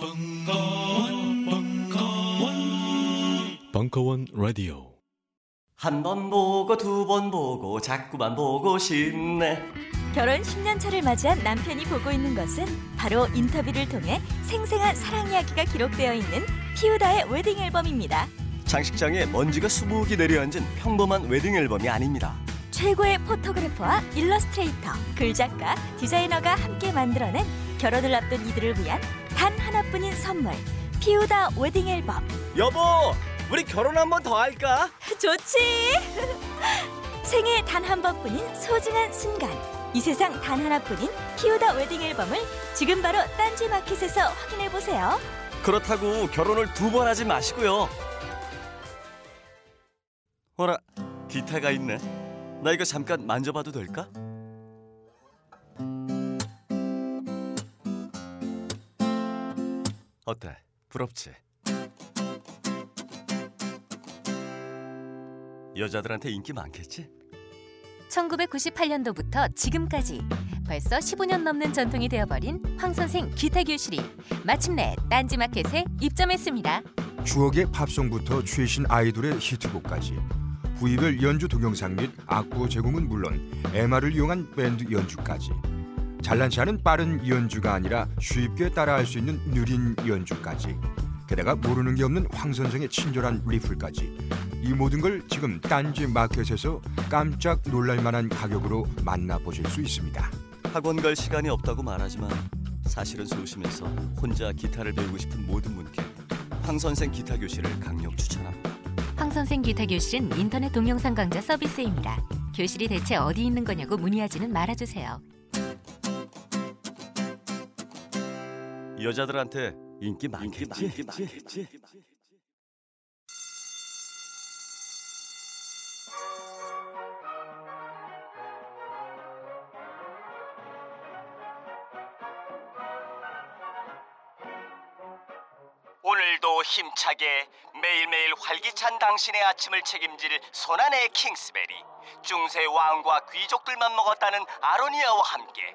벙커원, 벙커원, 벙커원 라디오. 한 번 보고 두 번 보고 자꾸만 보고 싶네. 결혼 10년 차를 맞이한 남편이 보고 있는 것은 바로 인터뷰를 통해 생생한 사랑 이야기가 기록되어 있는 피우다의 웨딩 앨범입니다. 장식장에 먼지가 수북이 내려앉은 평범한 웨딩 앨범이 아닙니다. 최고의 photographer와 일러스트레이터, 글작가, 디자이너가 함께 만들어낸 결혼을 앞둔 이들을 위한 단 하나뿐인 선물. 피우다 웨딩 앨범. 여보, 우리 결혼 한 번 더 할까? 좋지. 생애 단 한 번뿐인 소중한 순간. 이 세상 단 하나뿐인 피우다 웨딩 앨범을 지금 바로 딴지 마켓에서 확인해 보세요. 그렇다고 결혼을 두 번 하지 마시고요. 어라, 기타가 있네. 나 이거 잠깐 만져봐도 될까? 어때? 부럽지? 여자들한테 인기 많겠지? 1998년도부터 지금까지 벌써 15년 넘는 전통이 되어버린 황 선생 기타 교실이 마침내 딴지 마켓에 입점했습니다. 추억의 팝송부터 최신 아이돌의 히트곡까지 부위별 연주 동영상 및 악보 제공은 물론 MR을 이용한 밴드 연주까지 잘난치 않은 빠른 연주가 아니라 쉽게 따라할 수 있는 느린 연주까지 게다가 모르는 게 없는 황 선생의 친절한 리플까지 이 모든 걸 지금 딴지 마켓에서 깜짝 놀랄 만한 가격으로 만나보실 수 있습니다. 학원 갈 시간이 없다고 말하지만 사실은 소심해서 혼자 기타를 배우고 싶은 모든 분께 황 선생 기타 교실을 강력 추천합니다. 황 선생 기타 교실은 인터넷 동영상 강좌 서비스입니다. 교실이 대체 어디 있는 거냐고 문의하지는 말아주세요. 여자들한테 인기 많겠지? 오늘도 힘차게 매일매일 활기찬 당신의 아침을 책임질 손안의 킹스베리. 중세 왕과 귀족들만 먹었다는 아로니아와 함께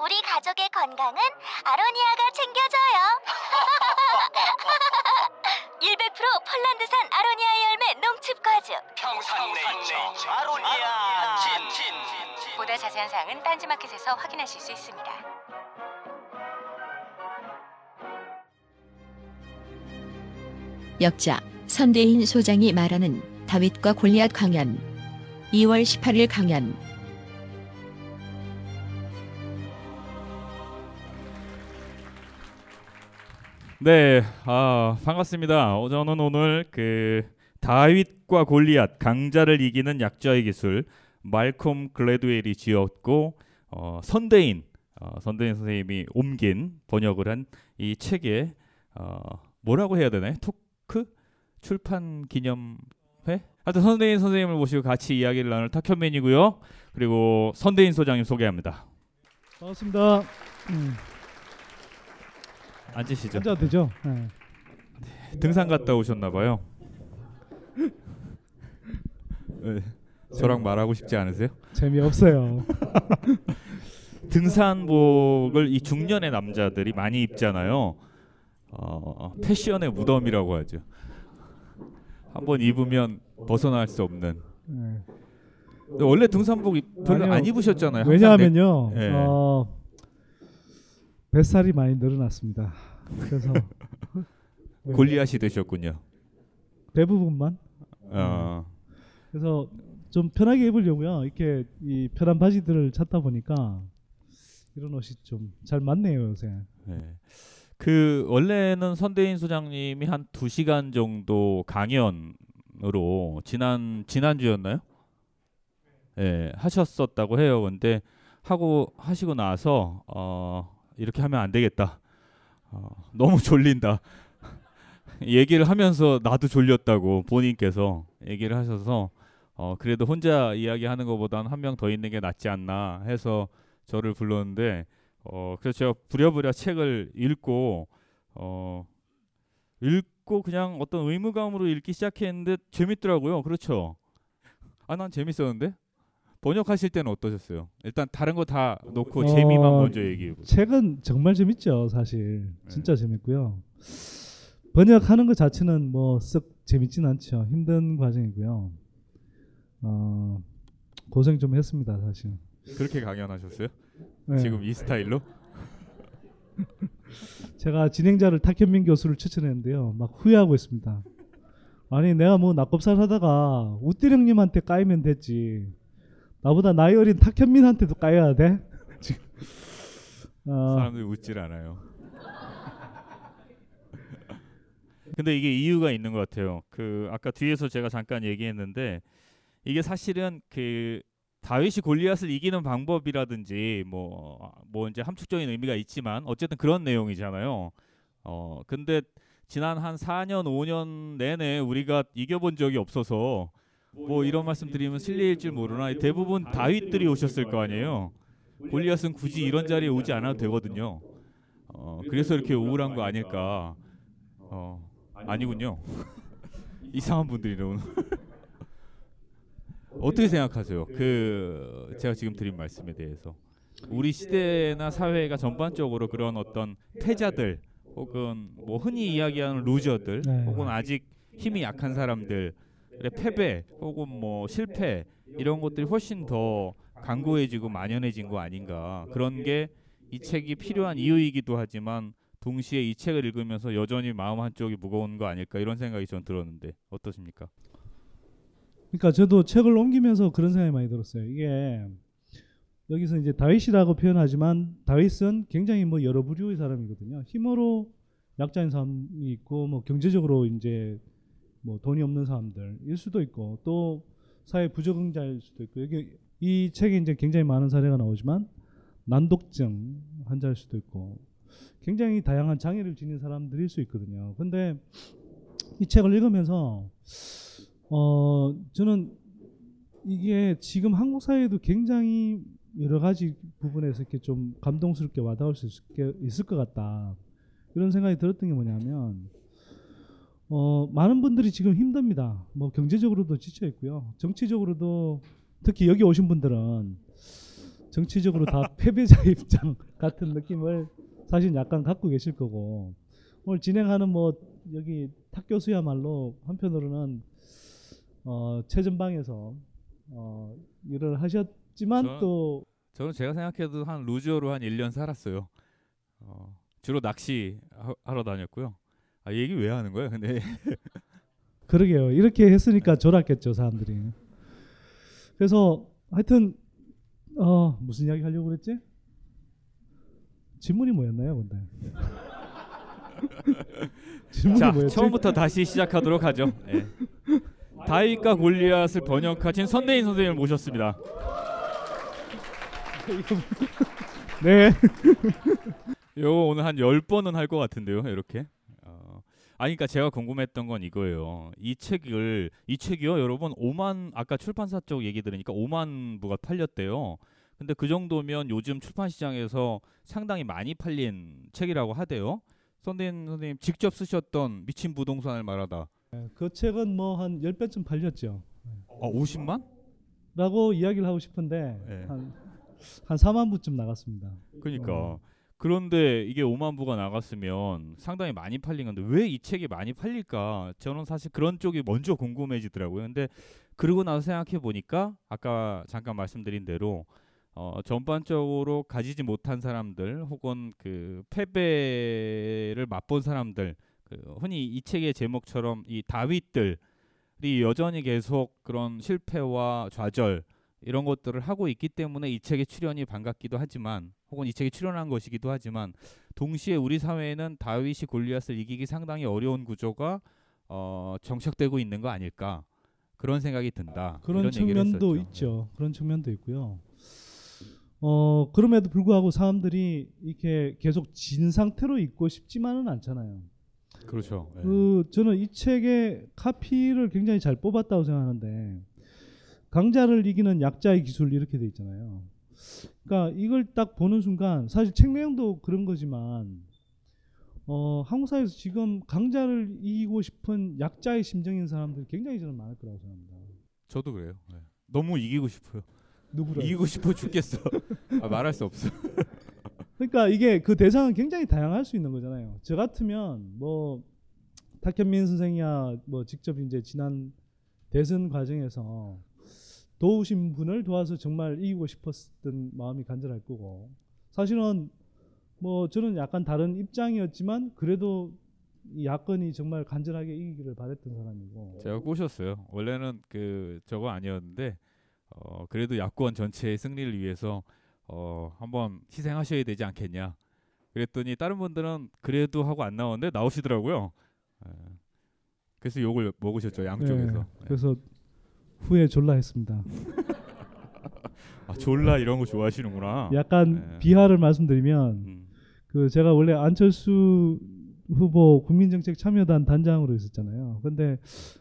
우리 가족의 건강은 아로니아가 챙겨줘요. 100% 폴란드산 아로니아 열매 농축 과즙. 평산네이처 아로니아 친 보다 자세한 사항은 딴지 마켓에서 확인하실 수 있습니다. 역자 선대인 소장이 말하는 다윗과 골리앗 강연 2월 18일 강연 네, 아 반갑습니다. 어, 저는 오늘 그 다윗과 골리앗 강자를 이기는 약자의 기술 말콤 글래드웰이 지었고 어, 선대인 어, 선대인 선생님이 옮긴 번역을 한 이 책에 어, 뭐라고 해야 되나요? 토크 출판 기념 회? 하여튼 선대인 선생님을 모시고 같이 이야기를 나눌 탁현맨이고요. 그리고 선대인 소장님 소개합니다. 반갑습니다. 음, 앉으시죠. 앉아도 되죠? 네. 등산 갔다 오셨나 봐요. 네, 저랑 말하고 싶지 않으세요? 재미없어요. 등산복을 이 중년의 남자들이 많이 입잖아요. 어, 패션의 무덤이라고 하죠. 한번 입으면 벗어날 수 없는. 네. 원래 등산복 입- 별로 아니요. 안 입으셨잖아요. 왜냐하면요, 네. 어, 뱃살이 많이 늘어났습니다. 그래서 내- 골리앗이 되셨군요. 대부분만. 어, 그래서 좀 편하게 입으려고요. 이렇게 이 편한 바지들을 찾다 보니까 이런 옷이 좀 잘 맞네요 요새. 네. 그 원래는 선대인 소장님이 한 두 시간 정도 강연으로 지난 지난 주였나요? 예, 하셨었다고 해요. 근데 하고 하시고 나서 어, 이렇게 하면 안 되겠다. 어, 너무 졸린다. 얘기를 하면서 나도 졸렸다고 본인께서 얘기를 하셔서 어, 그래도 혼자 이야기하는 것보다는 한 명 더 있는 게 낫지 않나 해서 저를 불렀는데 어 그래서 제가 부랴부랴 책을 읽고 어 읽고 그냥 어떤 의무감으로 읽기 시작했는데 재밌더라고요. 그렇죠? 아 난 재밌었는데 번역하실 때는 어떠셨어요? 일단 다른 거 다 놓고 어, 재미만 먼저 얘기해 보세요. 책은 정말 재밌죠, 사실. 네. 진짜 재밌고요. 번역하는 것 자체는 뭐 썩 재밌진 않죠. 힘든 과정이고요. 어, 고생 좀 했습니다, 사실. 그렇게 강연하셨어요? 네. 지금 이 스타일로? 제가 진행자를 탁현민 교수를 추천했는데요. 막 후회하고 있습니다. 아니 내가 뭐 낙곱살 하다가 우띠 형님한테 까이면 됐지. 나보다 나이 어린 탁현민한테도 까여야 돼? 지금. 어, 사람들이 웃질 않아요. 근데 이게 이유가 있는 것 같아요. 그 아까 뒤에서 제가 잠깐 얘기했는데 이게 사실은 그 다윗이 골리앗을 이기는 방법이라든지 뭐, 뭐 이제 함축적인 의미가 있지만 어쨌든 그런 내용이잖아요. 어, 근데 지난 한 4년, 5년 내내 우리가 이겨본 적이 없어서 뭐 이런 말씀 드리면 실례일 줄 모르나 대부분 다윗들이 오셨을 거 아니에요. 골리앗은 굳이 이런 자리에 오지 않아도 되거든요. 어, 그래서 이렇게 우울한 거 아닐까? 어, 아니군요. 이상한 분들이 너무. 어떻게 생각하세요? 그 제가 지금 드린 말씀에 대해서 우리 시대나 사회가 전반적으로 그런 어떤 패자들 혹은 뭐 흔히 이야기하는 루저들 네. 혹은 아직 힘이 약한 사람들 의 패배 혹은 뭐 실패 이런 것들이 훨씬 더 강고해지고 만연해진 거 아닌가 그런 게 이 책이 필요한 이유이기도 하지만 동시에 이 책을 읽으면서 여전히 마음 한쪽이 무거운 거 아닐까 이런 생각이 전 들었는데 어떠십니까? 그러니까 저도 책을 옮기면서 그런 생각이 많이 들었어요. 이게 여기서 이제 다윗이라고 표현하지만 다윗은 굉장히 뭐 여러 부류의 사람이거든요. 힘으로 약자인 사람이 있고 뭐 경제적으로 이제 뭐 돈이 없는 사람들일 수도 있고 또 사회 부적응자일 수도 있고 여기 이 책에 이제 굉장히 많은 사례가 나오지만 난독증 환자일 수도 있고 굉장히 다양한 장애를 지닌 사람들일 수 있거든요. 근데 이 책을 읽으면서 어 저는 이게 지금 한국 사회에도 굉장히 여러 가지 부분에서 이렇게 좀 감동스럽게 와닿을 수 있을, 있을 것 같다 이런 생각이 들었던 게 뭐냐면 어 많은 분들이 지금 힘듭니다. 뭐 경제적으로도 지쳐 있고요, 정치적으로도 특히 여기 오신 분들은 정치적으로 다 패배자 입장 같은 느낌을 사실 약간 갖고 계실 거고 오늘 진행하는 뭐 여기 탁 교수야말로 한편으로는 어 최전방에서 어 일을 하셨지만 저는- 또 저는 제가 생각해도 한 루저로 한 1년 살았어요. 어, 주로 낚시 하, 하러 다녔고요. 아, 이 얘기 왜 하는 거예요? 근데 그러게요 이렇게 했으니까 졸았겠죠 사람들이 그래서 하여튼 어 무슨 이야기 하려고 그랬지 질문이 뭐였나요 근데 질문이 자 뭐였지 처음부터 다시 시작하도록 하죠. 예. 다윗과 골리앗을 번역하신 선대인 선생님을 모셨습니다. 네 요거 오늘 한 10번은 할 것 같은데요. 이렇게. 어, 아니 그러니까 제가 궁금했던 건 이거예요. 이 책을 이 책이요. 여러분 5만 아까 출판사 쪽 얘기 들으니까 5만 부가 팔렸대요. 근데 그 정도면 요즘 출판 시장에서 상당히 많이 팔린 책이라고 하대요. 선대인 선생님 직접 쓰셨던 미친 부동산을 말하다. 그 책은 뭐 한 10배쯤 팔렸죠 어, 50만? 라고 이야기를 하고 싶은데 네. 한, 한 4만 부쯤 나갔습니다 그러니까 어. 그런데 이게 5만 부가 나갔으면 상당히 많이 팔린 건데 왜 이 책이 많이 팔릴까? 저는 사실 그런 쪽이 먼저 궁금해지더라고요. 근데 그러고 나서 생각해 보니까 아까 잠깐 말씀드린 대로 어, 전반적으로 가지지 못한 사람들 혹은 그 패배를 맛본 사람들 그 흔히 이 책의 제목처럼 이 다윗들이 여전히 계속 그런 실패와 좌절 이런 것들을 하고 있기 때문에 이 책의 출연이 반갑기도 하지만 혹은 이 책이 출연한 것이기도 하지만 동시에 우리 사회에는 다윗이 골리앗을 이기기 상당히 어려운 구조가 어, 정착되고 있는 거 아닐까 그런 생각이 든다. 그런 측면도. 있죠. 그런 측면도 있고요. 어 그럼에도 불구하고 사람들이 이렇게 계속 진 상태로 있고 싶지만은 않잖아요. 그렇죠. 예. 그 저는 이 책의 카피를 굉장히 잘 뽑았다고 생각하는데 강자를 이기는 약자의 기술 이렇게 돼 있잖아요. 그러니까 이걸 딱 보는 순간 사실 책 내용도 그런 거지만 어, 한국 사회에서 지금 강자를 이기고 싶은 약자의 심정인 사람들이 굉장히 저는 많을 거라고 생각합니다. 저도 그래요. 네. 너무 이기고 싶어요. 누구를? 이기고 싶어 죽겠어. 아, 말할 수 없어. 그러니까 이게 그 대상은 굉장히 다양할 수 있는 거잖아요. 저 같으면 뭐 탁현민 선생이야 뭐 직접 이제 지난 대선 과정에서 도우신 분을 도와서 정말 이기고 싶었던 마음이 간절할 거고 사실은 뭐 저는 약간 다른 입장이었지만 그래도 이 야권이 정말 간절하게 이기기를 바랬던 사람이고 제가 꼬셨어요. 원래는 그 저거 아니었는데 어 그래도 야권 전체의 승리를 위해서 어 한번 희생하셔야 되지 않겠냐. 그랬더니 다른 분들은 그래도 하고 안 나오는데 나오시더라고요. 예. 그래서 욕을 먹으셨죠 양쪽에서. 네, 그래서 후에 졸라 했습니다. 아 졸라 이런 거 좋아하시는구나. 약간 네. 비하를 말씀드리면 음. 그 제가 원래 안철수 후보 국민정책 참여단 단장으로 있었잖아요. 근데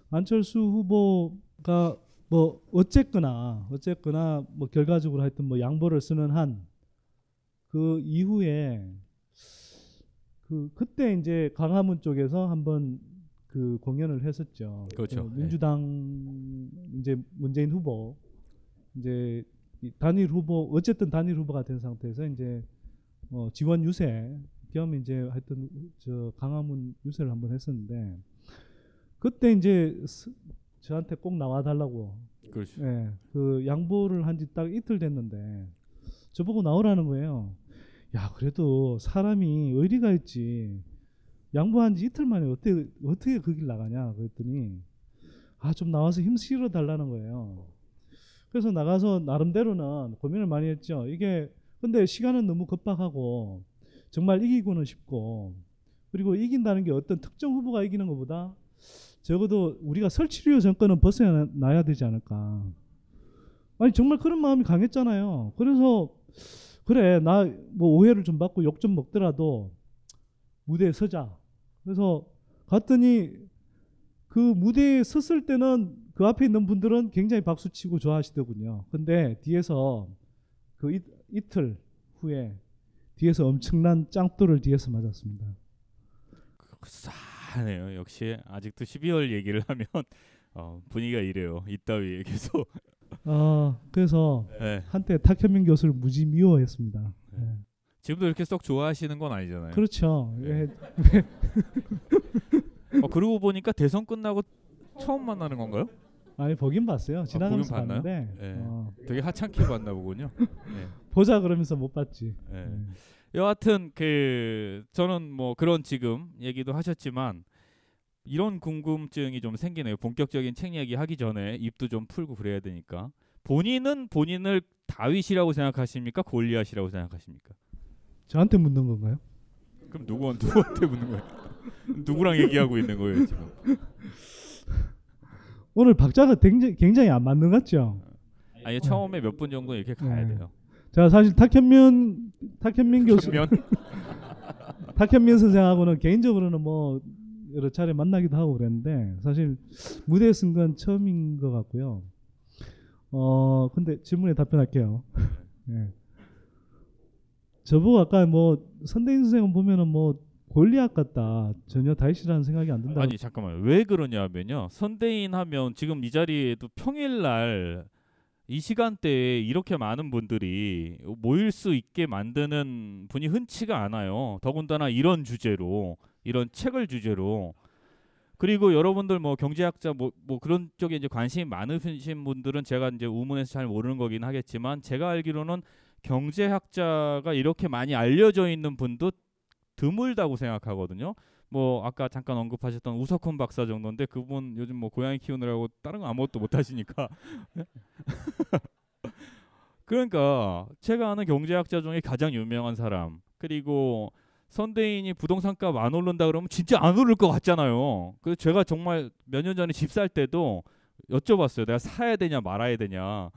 안철수 후보가 뭐 어쨌거나 어쨌거나 뭐 결과적으로 하여튼 뭐 양보를 쓰는 한 그 이후에 그 그때 이제 강화문 쪽에서 한번 그 공연을 했었죠. 그렇죠. 그 민주당 이제 문재인 후보 이제 이 단일 후보 어쨌든 단일 후보가 된 상태에서 이제 어, 지원 유세 겸 이제 하여튼 저 강화문 유세를 한번 했었는데 그때 이제 스- 저한테 꼭 나와 달라고 그렇죠. 예, 그 양보를 한 지 딱 이틀 됐는데 저보고 나오라는 거예요. 야 그래도 사람이 의리가 있지 양보한 지 이틀 만에 어떻게 어떻게 그 길 나가냐 그랬더니 아 좀 나와서 힘 실어 달라는 거예요. 그래서 나가서 나름대로는 고민을 많이 했죠. 이게 근데 시간은 너무 급박하고 정말 이기고는 싶고 그리고 이긴다는 게 어떤 특정 후보가 이기는 것보다 적어도 우리가 설치류 정권은 벗어나야 되지 않을까. 아니 정말 그런 마음이 강했잖아요. 그래서 그래 나 뭐 오해를 좀 받고 욕 좀 먹더라도 무대에 서자. 그래서 갔더니 그 무대에 섰을 때는 그 앞에 있는 분들은 굉장히 박수 치고 좋아하시더군요. 근데 뒤에서 그 이, 이틀 후에 뒤에서 엄청난 짱돌을 뒤에서 맞았습니다. 싸하네요. 역시 아직도 12월 얘기를 하면 어, 분위기가 이래요. 이따위 계속. 아 그래서 네. 한때 탁현민 교수를 무지 미워했습니다. 네. 지금도 이렇게 썩 좋아하시는 건 아니잖아요. 그렇죠. 네. 예, 어, 그러고 보니까 대선 끝나고 처음 만나는 건가요? 아니 보긴 봤어요. 지나가면서 보긴 봤나요? 봤는데 네. 어, 되게 하찮게 봤나 보군요. 네. 보자 그러면서 못 봤지. 네. 네. 여하튼 그 저는 뭐 그런 지금 얘기도 하셨지만 이런 궁금증이 좀 생기네요. 본격적인 책 얘기 하기 전에 입도 좀 풀고 그래야 되니까. 본인은 본인을 다윗이라고 생각하십니까? 골리앗이라고 생각하십니까? 저한테 묻는 건가요? 그럼 누구 누구한테 묻는 거예요? 누구랑 얘기하고 있는 거예요 지금? 오늘 박자가 굉장히, 굉장히 안 맞는 것 같죠. 아니 처음에 몇 분 정도 이렇게 가야 네. 돼요. 제가 사실 탁현민 탁현민 교수 면 탁현민 선생하고는 개인적으로는 뭐 여러 차례 만나기도 하고 그랬는데 사실 무대에 쓴 건 처음인 것 같고요. 어 근데 질문에 답변할게요. 예. 저보고 아까 뭐 선대인 선생은 보면은 뭐 골리앗 같다 전혀 다윗이라는 생각이 안 든다. 아니 잠깐만요. 왜 그러냐면요. 선대인 하면 지금 이 자리에도 평일날 이 시간대에 이렇게 많은 분들이 모일 수 있게 만드는 분이 흔치가 않아요. 더군다나 이런 주제로 이런 책을 주제로 그리고 여러분들 뭐 경제학자 뭐, 뭐 그런 쪽에 이제 관심이 많으신 분들은 제가 이제 우문에서 잘 모르는 거긴 하겠지만 제가 알기로는 경제학자가 이렇게 많이 알려져 있는 분도 드물다고 생각하거든요. 뭐 아까 잠깐 언급하셨던 우석훈 박사 정도인데 그분 요즘 뭐 고양이 키우느라고 다른 거 아무것도 못 하시니까 그러니까 제가 아는 경제학자 중에 가장 유명한 사람 그리고 선대인이 부동산값 안 오른다 그러면 진짜 안 오를 것 같잖아요. 그래서 제가 정말 몇 년 전에 집 살 때도 여쭤봤어요. 내가 사야 되냐 말아야 되냐.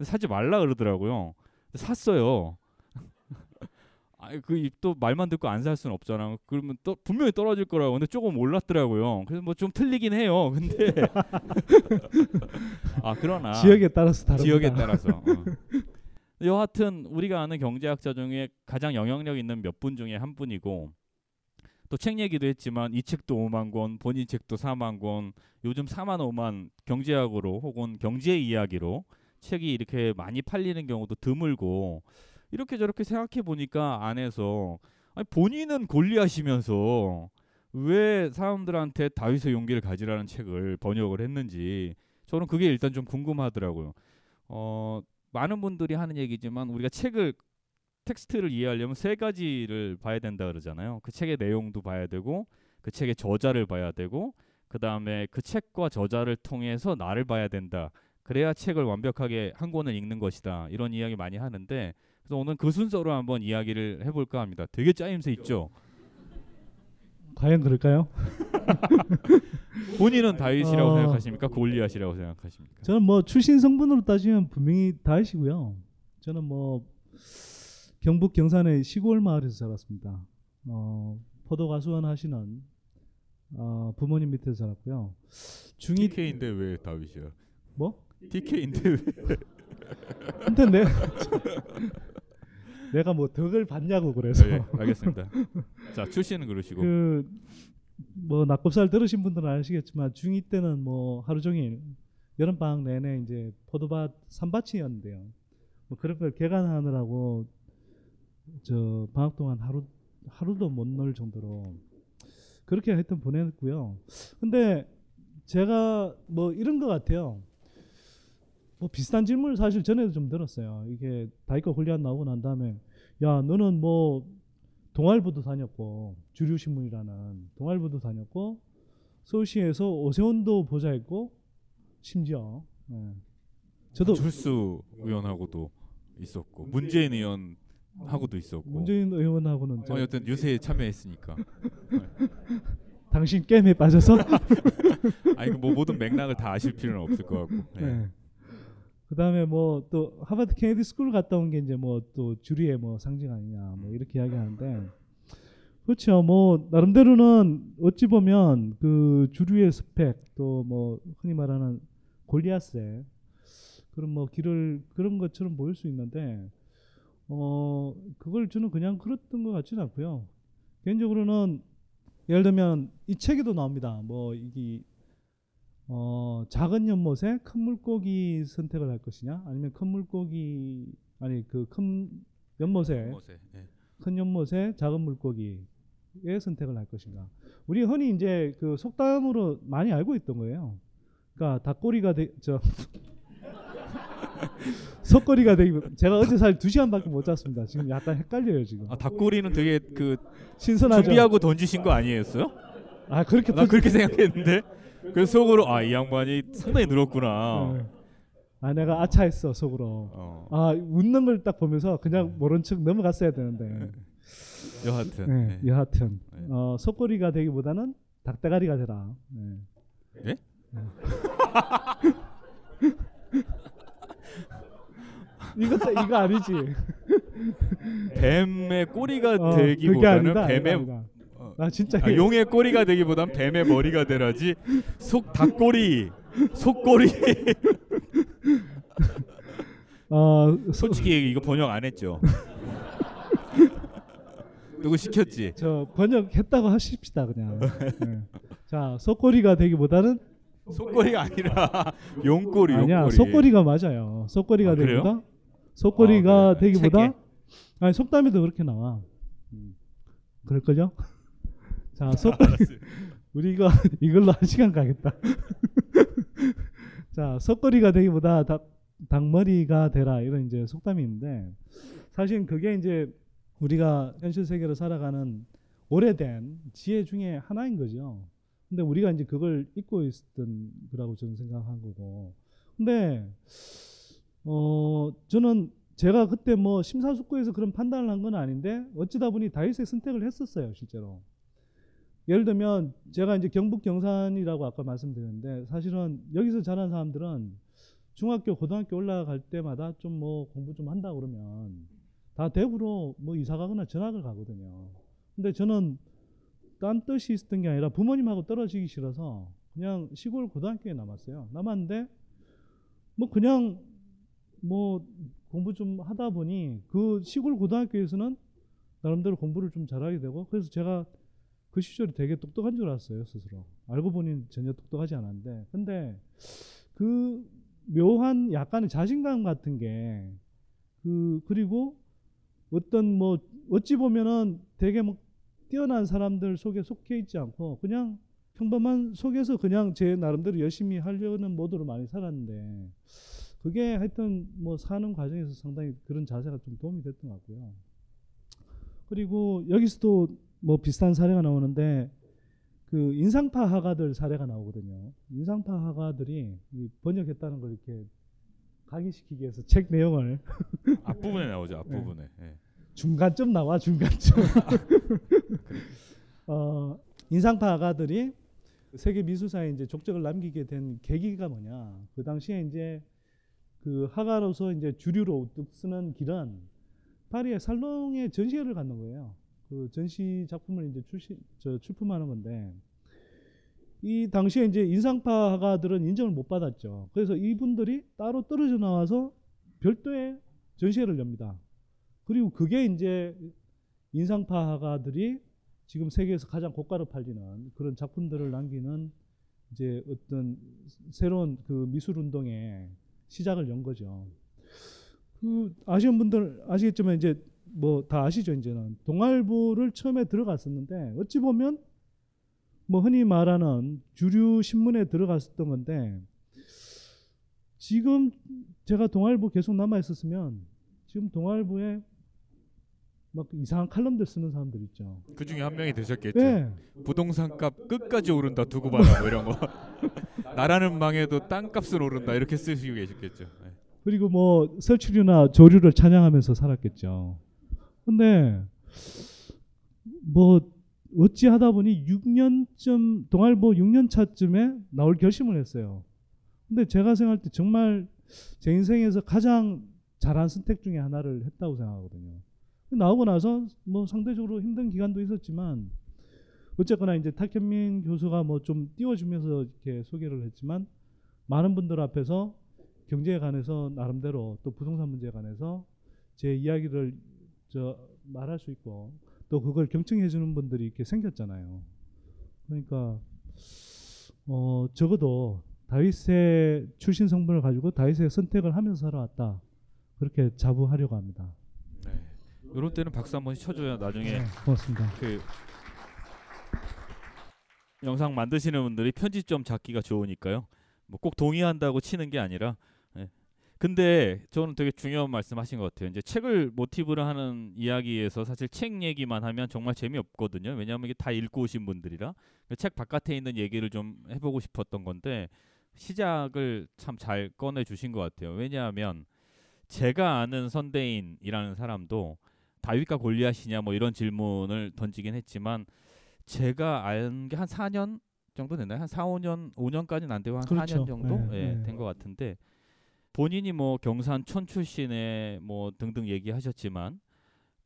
사지 말라 그러더라고요. 샀어요. 그또 말만 듣고 안 살 수는 없잖아. 그러면 또 분명히 떨어질 거라고. 근데 조금 올랐더라고요. 그래서 뭐 좀 틀리긴 해요. 근데 아 그러나 지역에 따라서 다릅니다. 지역에 따라서. 어. 여하튼 우리가 아는 경제학자 중에 가장 영향력 있는 몇 분 중에 한 분이고 또 책 얘기도 했지만 이 책도 5만 권, 본인 책도 4만 권, 요즘 4만 5만 경제학으로 혹은 경제 이야기로 책이 이렇게 많이 팔리는 경우도 드물고 이렇게 저렇게 생각해 보니까 안에서 아니 본인은 골리하시면서 왜 사람들한테 다윗의 용기를 가지라는 책을 번역을 했는지 저는 그게 일단 좀 궁금하더라고요. 어, 많은 분들이 하는 얘기지만 우리가 책을 텍스트를 이해하려면 세 가지를 봐야 된다 그러잖아요. 그 책의 내용도 봐야 되고 그 책의 저자를 봐야 되고 그 다음에 그 책과 저자를 통해서 나를 봐야 된다. 그래야 책을 완벽하게 한 권을 읽는 것이다. 이런 이야기 많이 하는데 그래서 오늘 그 순서로 한번 이야기를 해볼까 합니다. 되게 짜임새 있죠. 과연 그럴까요? 본인은 다윗이라고 어. 생각하십니까? 골리앗이라고 생각하십니까? 저는 뭐 출신 성분으로 따지면 분명히 다이시고요. 저는 뭐 경북 경산의 시골 마을에서 자랐습니다. 어, 포도 가수원 하시는 어, 부모님 밑에서 자랐고요. 중이 TK인데 왜 다윗이야? 뭐? TK인데 왜? 근데 내 내가 뭐 덕을 받냐고 그래서 네, 알겠습니다. 자 출신은 그러시고 그 뭐 낙곱살 들으신 분들은 아시겠지만 중2 때는 뭐 하루 종일 여름 방학 내내 이제 포도밭 산밭이었는데요. 뭐 그런 걸 개간하느라고 저 방학 동안 하루 하루도 못 놀 정도로 그렇게 하여튼 보냈고요. 근데 제가 뭐 이런 것 같아요. 뭐 비슷한 질문을 사실 전에도 좀 들었어요. 이게 다이거 홀리앗 나오고 난 다음에 야 너는 뭐 동아일보도 다녔고 주류신문이라는 동아일보도 다녔고 서울시에서 오세훈도 보좌했고 심지어 예. 저도 철수 의원하고도 있었고 문재인 의원 하고도 있었고 문재인 의원하고는 저 어, 여튼 유세에 참여했으니까 당신 게임에 빠져서 아니 뭐 모든 맥락을 다 아실 필요는 없을 것 같고 예. 네. 그다음에 뭐 또 하버드 케네디 스쿨 갔다 온 게 이제 뭐 또 주류의 뭐 상징 아니냐 뭐 이렇게 이야기하는데 그렇죠. 뭐 나름대로는 어찌 보면 그 주류의 스펙 또 뭐 흔히 말하는 골리앗의 그런 뭐 길을 그런 것처럼 보일 수 있는데 어 그걸 저는 그냥 그랬던 것 같지는 않고요. 개인적으로는 예를 들면 이 책에도 나옵니다. 뭐 이게 어, 작은 연못에 큰 물고기 선택을 할 것이냐 아니면 큰 물고기 아니 그 큰 연못에 못해. 예. 큰 연못에 작은 물고기의 선택을 할 것인가 우리 흔히 이제 그 속담으로 많이 알고 있던 거예요 그러니까 닭꼬리가 되, 저 속꼬리가 되기 제가 어제 사실 두 시간밖에 못 잤습니다 지금 약간 헷갈려요 지금 아 닭꼬리는 되게 그 신선하죠 준비하고 던지신 거 아니었어요? 아 그렇게 나 그렇게 생각했는데 그 속으로 아 이 양반이 상당히 늘었구나. 네. 아 내가 아차했어 속으로 어. 아 웃는 걸 딱 보면서 그냥 모른 척 넘어갔어야 되는데 여하튼 네, 예. 여하튼 네. 어, 속꼬리가 되기보다는 닭대가리가 되라 네. 예? 이거 이거 아니지 뱀의 꼬리가 어, 되기보다는 뱀의 어, 아 진짜 아, 용의 꼬리가 되기보단 뱀의 머리가 되라지 속 닭꼬리 속꼬리 어, 소, 솔직히 이거 번역 안 했죠 누구 시켰지 저 번역했다고 하십시다 그냥 네. 자 속꼬리가 되기보다는 속꼬리가 아니라 용꼬리 아니야 용꼬리 속꼬리가 맞아요 속꼬리가 아? 되기보다 속꼬리가 아. 되기보다 책에? 아니 속담에도 그렇게 나와 음. 그럴걸요 자 속꼬리 우리 이거 이걸로 한 시간 가겠다. 자, 속거리가 되기보다 닭, 닭머리가 되라 이런 이제 속담이 있는데 사실 그게 이제 우리가 현실 세계로 살아가는 오래된 지혜 중에 하나인 거죠. 근데 우리가 이제 그걸 잊고 있었던 거라고 저는 생각한 거고. 근데 어 저는 제가 그때 뭐 심사숙고해서 그런 판단을 한 건 아닌데 어찌다 보니 다윗의 선택을 했었어요, 실제로. 예를 들면 제가 이제 경북 경산이라고 아까 말씀드렸는데 사실은 여기서 자란 사람들은 중학교 고등학교 올라갈 때마다 좀 뭐 공부 좀 한다 그러면 다 대구로 뭐 이사 가거나 전학을 가거든요. 근데 저는 딴 뜻이 있었던 게 아니라 부모님하고 떨어지기 싫어서 그냥 시골 고등학교에 남았어요. 남았는데 뭐 그냥 뭐 공부 좀 하다 보니 그 시골 고등학교에서는 나름대로 공부를 좀 잘하게 되고 그래서 제가 그 시절이 되게 똑똑한 줄 알았어요 스스로 알고 보니 전혀 똑똑하지 않았는데 근데 그 묘한 약간의 자신감 같은 게 그 그리고 어떤 뭐 어찌 보면은 되게 뭐 뛰어난 사람들 속에 속해 있지 않고 그냥 평범한 속에서 그냥 제 나름대로 열심히 하려는 모드로 많이 살았는데 그게 하여튼 뭐 사는 과정에서 상당히 그런 자세가 좀 도움이 됐던 것 같고요. 그리고 여기서도 뭐 비슷한 사례가 나오는데 그 인상파 화가들 사례가 나오거든요. 인상파 화가들이 이 번역했다는 걸 이렇게 각인시키기 위해서 책 내용을 앞부분에 나오죠. 앞부분에. 예. 중간점 나와 중간점. 어, 인상파 화가들이 세계 미술사에 이제 족적을 남기게 된 계기가 뭐냐? 그 당시에 이제 그 화가로서 이제 주류로 우뚝 쓰는 길은 파리의 살롱에 전시회를 갖는 거예요. 그 전시 작품을 이제 출시 저 출품하는 건데 이 당시에 이제 인상파 화가들은 인정을 못 받았죠. 그래서 이분들이 따로 떨어져 나와서 별도의 전시회를 엽니다. 그리고 그게 이제 인상파 화가들이 지금 세계에서 가장 고가로 팔리는 그런 작품들을 남기는 이제 어떤 새로운 그 미술 운동의 시작을 연 거죠. 그 아시는 분들 아시겠지만 이제 뭐 다 아시죠 이제는 동아일보를 처음에 들어갔었는데 어찌 보면 뭐 흔히 말하는 주류 신문에 들어갔었던 건데 지금 제가 동아일보 계속 남아 있었으면 지금 동아일보에 막 이상한 칼럼들 쓰는 사람들 있죠. 그 중에 한 명이 되셨겠죠. 네. 부동산 값 끝까지 오른다 두고 봐라 뭐 이런 거. 나라는 망해도 땅값은 오른다 이렇게 쓰시고 계셨겠죠. 네. 그리고 뭐 설치류나 조류를 찬양하면서 살았겠죠. 근데 뭐 어찌 하다 보니 6년쯤 동아일보 6년 차쯤에 나올 결심을 했어요. 근데 제가 생각할 때 정말 제 인생에서 가장 잘한 선택 중에 하나를 했다고 생각하거든요. 나오고 나서 뭐 상대적으로 힘든 기간도 있었지만 어쨌거나 이제 탁현민 교수가 뭐 좀 띄워주면서 이렇게 소개를 했지만 많은 분들 앞에서 경제에 관해서 나름대로 또 부동산 문제에 관해서 제 이야기를 저 말할 수 있고 또 그걸 경청해 주는 분들이 이렇게 생겼잖아요. 그러니까 어 적어도 다윗의 출신 성분을 가지고 다윗의 선택을 하면서 살아왔다. 그렇게 자부하려고 합니다. 네. 이런 때는 박수 한번 쳐줘야 나중에 네, 고맙습니다. 그 영상 만드시는 분들이 편집점 잡기가 좋으니까요. 뭐 꼭 동의한다고 치는 게 아니라. 예. 근데 저는 되게 중요한 말씀하신 것 같아요. 이제 책을 모티브로 하는 이야기에서 사실 책 얘기만 하면 정말 재미없거든요. 왜냐하면 이게 다 읽고 오신 분들이라 그책 바깥에 있는 얘기를 좀 해보고 싶었던 건데 시작을 참 잘 꺼내 주신 것 같아요. 왜냐하면 제가 아는 선대인이라는 사람도 다윗과 골리앗이냐 뭐 이런 질문을 던지긴 했지만 제가 알게한 4년 정도 됐나요? 한 4, 5년, 5년까지는 안 되고 한 그렇죠. 4년 정도 네, 예, 네. 된것 같은데 본인이 뭐 경산촌 출신에 뭐 등등 얘기하셨지만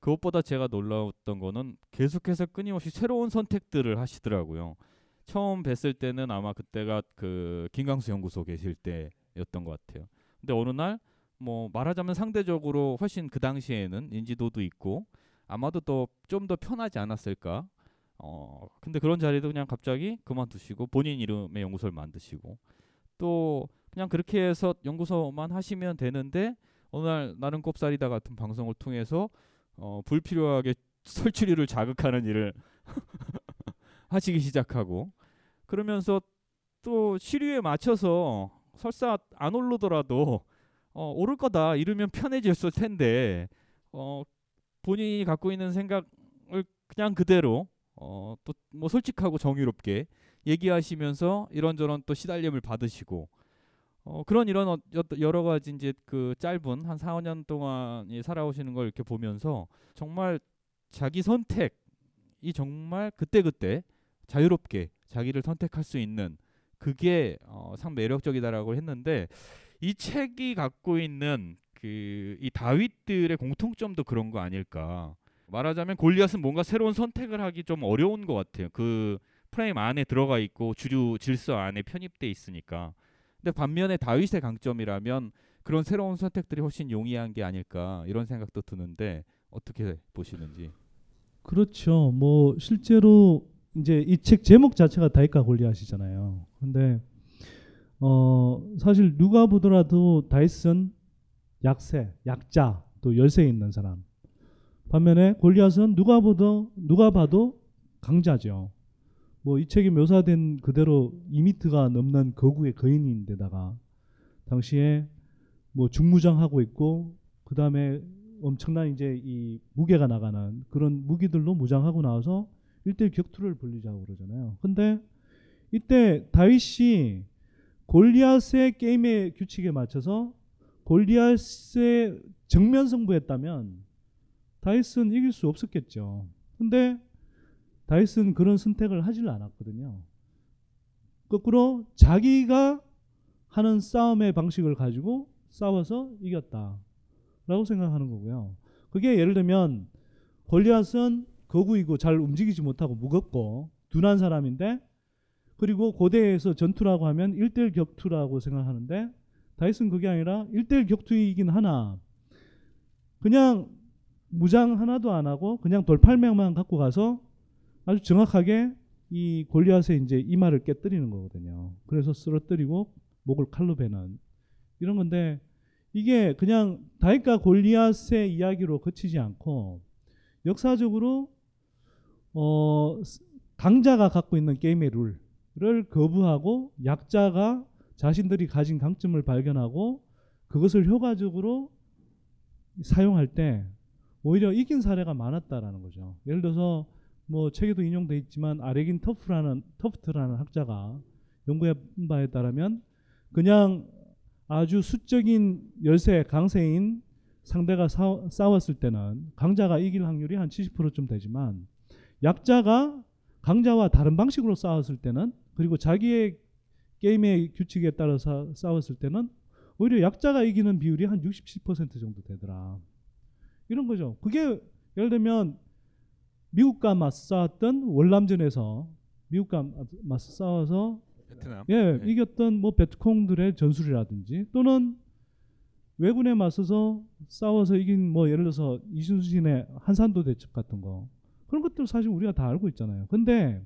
그것보다 제가 놀라웠던 거는 계속해서 끊임없이 새로운 선택들을 하시더라고요. 처음 뵀을 때는 아마 그때가 그 김강수 연구소 계실 때였던 것 같아요. 근데 어느 날 뭐 말하자면 상대적으로 훨씬 그 당시에는 인지도도 있고 아마도 또 좀 더 편하지 않았을까. 어 근데 그런 자리도 그냥 갑자기 그만두시고 본인 이름의 연구소를 만드시고 또 그냥 그렇게 해서 연구소만 하시면 되는데 어느 날 나는 꼽살이다 같은 방송을 통해서 어 불필요하게 설치류를 자극하는 일을 하시기 시작하고 그러면서 또 시류에 맞춰서 설사 안 오르더라도 어, 오를 거다 이러면 편해졌을 텐데 어, 본인이 갖고 있는 생각을 그냥 그대로 어, 또 뭐 솔직하고 정의롭게 얘기하시면서 이런저런 또 시달림을 받으시고 어, 그런 이런 어, 여- 여러 가지 이제 그 짧은 한 4, 5년 동안 이 살아오시는 걸 이렇게 보면서 정말 자기 선택이 정말 그때그때 자유롭게 자기를 선택할 수 있는 그게 어, 참 매력적이다라고 했는데 이 책이 갖고 있는 그 이 다윗들의 공통점도 그런 거 아닐까. 말하자면 골리앗은 뭔가 새로운 선택을 하기 좀 어려운 것 같아요. 그 프레임 안에 들어가 있고 주류 질서 안에 편입돼 있으니까 근데 반면에 다윗의 강점이라면 그런 새로운 선택들이 훨씬 용이한 게 아닐까 이런 생각도 드는데 어떻게 보시는지. 그렇죠. 뭐 실제로 이제 이 책 제목 자체가 다윗과 골리앗이잖아요. 근데 어 사실 누가 보더라도 다윗은 약세, 약자, 또 열세에 있는 사람. 반면에 골리앗은 누가 보도 누가 봐도 강자죠. 뭐 이 책에 묘사된 그대로 2미터가 넘는 거구의 거인인데다가 당시에 뭐 중무장하고 있고 그 다음에 엄청난 이제 이 무게가 나가는 그런 무기들로 무장하고 나와서 일대 격투를 벌리자고 그러잖아요. 근데 이때 다윗이 골리앗의 게임의 규칙에 맞춰서 골리앗의 정면 승부했다면 다윗은 이길 수 없었겠죠. 근데 다윗은 그런 선택을 하질 않았거든요. 거꾸로 자기가 하는 싸움의 방식을 가지고 싸워서 이겼다. 라고 생각하는 거고요. 그게 예를 들면 골리앗은 거구이고 잘 움직이지 못하고 무겁고 둔한 사람인데 그리고 고대에서 전투라고 하면 1대1 격투라고 생각하는데 다윗은 그게 아니라 1대1 격투이긴 하나 그냥 무장 하나도 안 하고 그냥 돌팔매만 갖고 가서 아주 정확하게 이 골리앗의 이제 이마를 깨뜨리는 거거든요. 그래서 쓰러뜨리고 목을 칼로 베는 이런 건데 이게 그냥 다윗과 골리앗의 이야기로 그치지 않고 역사적으로 어 강자가 갖고 있는 게임의 룰을 거부하고 약자가 자신들이 가진 강점을 발견하고 그것을 효과적으로 사용할 때 오히려 이긴 사례가 많았다라는 거죠. 예를 들어서 뭐 책에도 인용돼 있지만 아레긴 터프라는 터프트라는 학자가 연구한 바에 따르면 그냥 아주 수적인 열세 강세인 상대가 사, 싸웠을 때는 강자가 이길 확률이 한 70%쯤 되지만 약자가 강자와 다른 방식으로 싸웠을 때는 그리고 자기의 게임의 규칙에 따라서 싸웠을 때는 오히려 약자가 이기는 비율이 한 67% 정도 되더라. 이런 거죠. 그게 예를 들면 미국과 맞싸웠던 월남전에서 미국과 맞서 싸워서 베트남. 예, 네. 이겼던 뭐 베트콩들의 전술이라든지 또는 왜군에 맞서서 싸워서 이긴 뭐 예를 들어서 이순신의 한산도 대첩 같은 거 그런 것들 사실 우리가 다 알고 있잖아요. 근데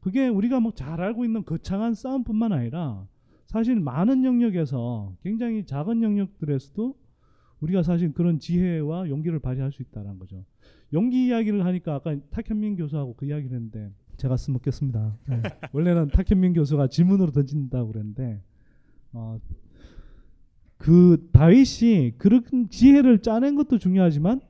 그게 우리가 뭐 잘 알고 있는 거창한 싸움뿐만 아니라 사실 많은 영역에서 굉장히 작은 영역들에서도 우리가 사실 그런 지혜와 용기를 발휘할 수 있다는 거죠. 용기 이야기를 하니까 아까 탁현민 교수하고 그 이야기를 했는데 제가 써먹겠습니다. 네. 원래는 탁현민 교수가 질문으로 던진다고 그랬는데 어, 그 다윗이 그런 지혜를 짜낸 것도 중요하지만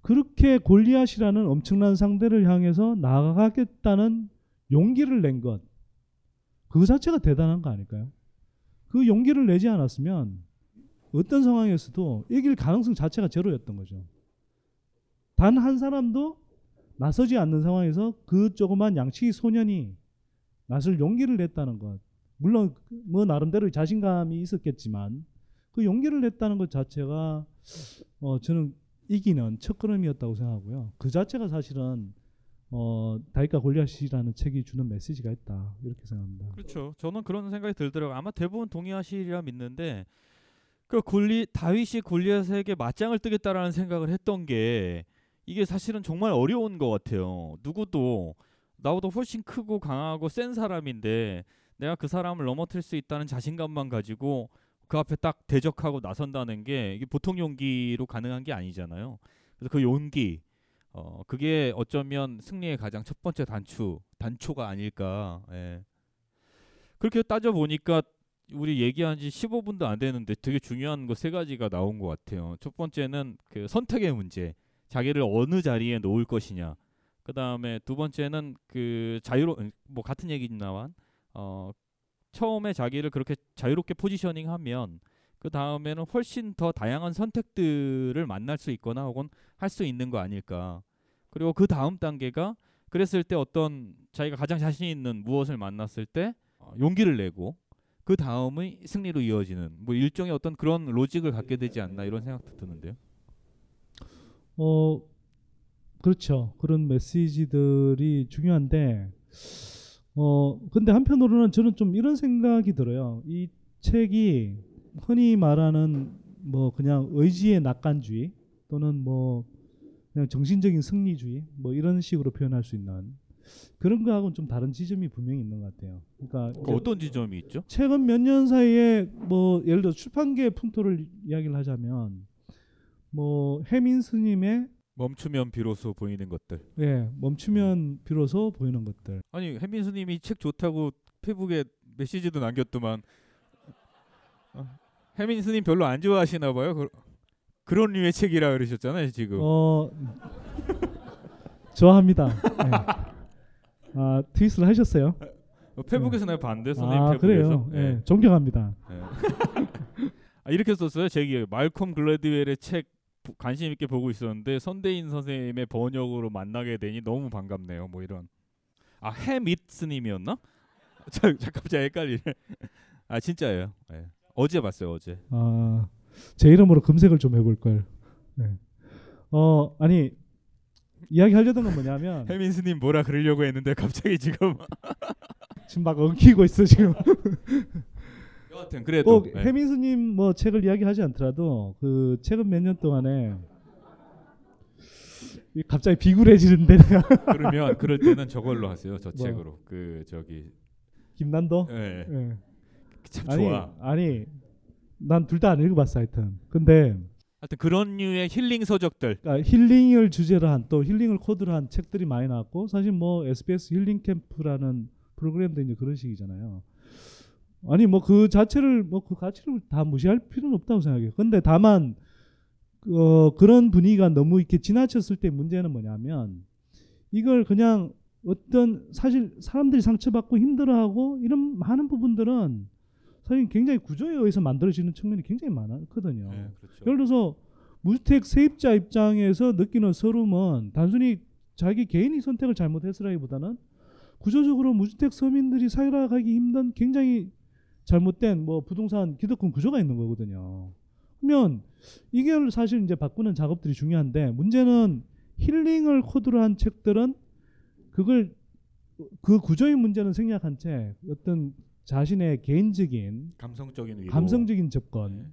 그렇게 골리앗이라는 엄청난 상대를 향해서 나아가겠다는 용기를 낸 것, 그 자체가 대단한 거 아닐까요? 그 용기를 내지 않았으면 어떤 상황에서도 이길 가능성 자체가 제로였던 거죠. 단 한 사람도 나서지 않는 상황에서 그 조그만 양치기 소년이 나설 용기를 냈다는 것. 물론 뭐 나름대로 자신감이 있었겠지만 그 용기를 냈다는 것 자체가 어 저는 이기는 첫걸음이었다고 생각하고요. 그 자체가 사실은 어 다윗과 골리앗이라는 책이 주는 메시지가 있다 이렇게 생각합니다. 그렇죠. 저는 그런 생각이 들더라고요. 아마 대부분 동의하시리라 믿는데 그 골리 다윗이 골리앗에게 맞짱을 뜨겠다라는 생각을 했던 게 이게 사실은 정말 어려운 것 같아요. 누구도 나보다 훨씬 크고 강하고 센 사람인데 내가 그 사람을 넘어뜨릴 수 있다는 자신감만 가지고 그 앞에 딱 대적하고 나선다는 게 이게 보통 용기로 가능한 게 아니잖아요. 그래서 그 용기, 어 그게 어쩌면 승리의 가장 첫 번째 단추, 단초가 아닐까. 예. 그렇게 따져 보니까 우리 얘기한 지 15분도 안 되는데 되게 중요한 거 세 가지가 나온 것 같아요. 첫 번째는 그 선택의 문제. 자기를 어느 자리에 놓을 것이냐. 그 다음에 두 번째는 그 자유로 뭐 같은 얘기 나완 어 처음에 자기를 그렇게 자유롭게 포지셔닝하면 그 다음에는 훨씬 더 다양한 선택들을 만날 수 있거나 혹은 할 수 있는 거 아닐까. 그리고 그 다음 단계가 그랬을 때 어떤 자기가 가장 자신 있는 무엇을 만났을 때 어, 용기를 내고 그 다음의 승리로 이어지는 뭐 일종의 어떤 그런 로직을 갖게 되지 않나 이런 생각도 드는데요. 어 그렇죠. 그런 메시지들이 중요한데 어 근데 한편으로는 저는 좀 이런 생각이 들어요. 이 책이 흔히 말하는 뭐 그냥 의지의 낙관주의 또는 뭐 그냥 정신적인 승리주의 뭐 이런 식으로 표현할 수 있는 그런 거하고는 좀 다른 지점이 분명히 있는 것 같아요. 그러니까 그 이제 어떤 지점이 있죠? 최근 몇 년 사이에 뭐 예를 들어 출판계 풍토를 이야기를 하자면 뭐 해민 스님의 멈추면 비로소 보이는 것들. 예 멈추면 비로소 보이는 것들 아니 혜민 스님이 책 좋다고 페북에 메시지도 남겼더만 어, 혜민 스님 별로 안 좋아하시나 봐요. 그, 그런 류의 책이라 그러셨잖아요 지금. 어 좋아합니다. 예. 아 트윗을 하셨어요? 어, 페북에서 내가 봤는데 선생님 아 페북에서. 그래요? 예 존경합니다. 예. 아, 이렇게 썼어요. 제기 말콤 글래드웰의 책 부- 관심 있게 보고 있었는데 선대인 선생님의 번역으로 만나게 되니 너무 반갑네요. 뭐 이런. 아 해미스님이었나? 자, 자 갑자기 헷갈리네. 아 진짜예요. 예. 어제 봤어요. 어제. 아제 이름으로 검색을 좀 해볼 걸. 네. 어 아니 이야기 하려던 건 뭐냐면 해민 스님 뭐라 그러려고 했는데 갑자기 지금. 지금 막 엉키고 있어 지금. 여하튼 그래도. 꼭 예. 해민수님 뭐 책을 이야기하지 않더라도 그 최근 몇 년 동안에 이 갑자기 비굴해지는데 내가 그러면 그럴 때는 저걸로 하세요. 저 뭐? 책으로. 그 저기. 김난도. 예. 예. 참 아니 좋아. 아니 난 둘 다 안 읽어봤어 하여튼. 근데 하여튼 그런 류의 힐링 서적들. 그러니까 힐링을 주제로 한 또 힐링을 코드로 한 책들이 많이 나왔고 사실 뭐 SBS 힐링 캠프라는 프로그램도 이제 그런 식이잖아요. 아니 뭐 그 자체를 뭐 그 가치를 다 무시할 필요는 없다고 생각해요. 근데 다만 어 그런 분위기가 너무 이렇게 지나쳤을 때 문제는 뭐냐면 이걸 그냥 어떤 사실 사람들이 상처받고 힘들어하고 이런 많은 부분들은 사실 굉장히 구조에 의해서 만들어지는 측면이 굉장히 많거든요. 예, 그렇죠. 예를 들어서 무주택 세입자 입장에서 느끼는 서름은 단순히 자기 개인이 선택을 잘못했으라기보다는 구조적으로 무주택 서민들이 살아가기 힘든 굉장히 잘못된 뭐 부동산 기득권 구조가 있는 거거든요. 그러면 이걸 사실 이제 바꾸는 작업들이 중요한데 문제는 힐링을 코드로 한 책들은 그걸 그 구조의 문제는 생략한 채 어떤 자신의 개인적인 감성적인 위로. 감성적인 접근 네.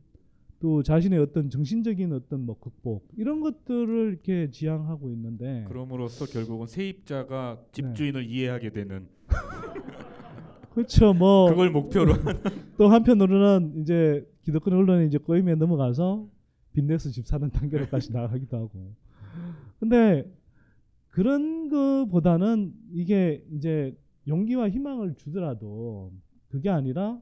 또 자신의 어떤 정신적인 어떤 뭐 극복 이런 것들을 이렇게 지향하고 있는데 그럼으로써 결국은 세입자가 네. 집주인을 이해하게 되는 그렇죠 뭐 그걸 목표로 또 한편으로는 이제 기득권 언론이 이제 꼬임에 넘어가서 빚내서 집 사는 단계로까지 나가기도 하고 근데 그런 거보다는 이게 이제 용기와 희망을 주더라도 그게 아니라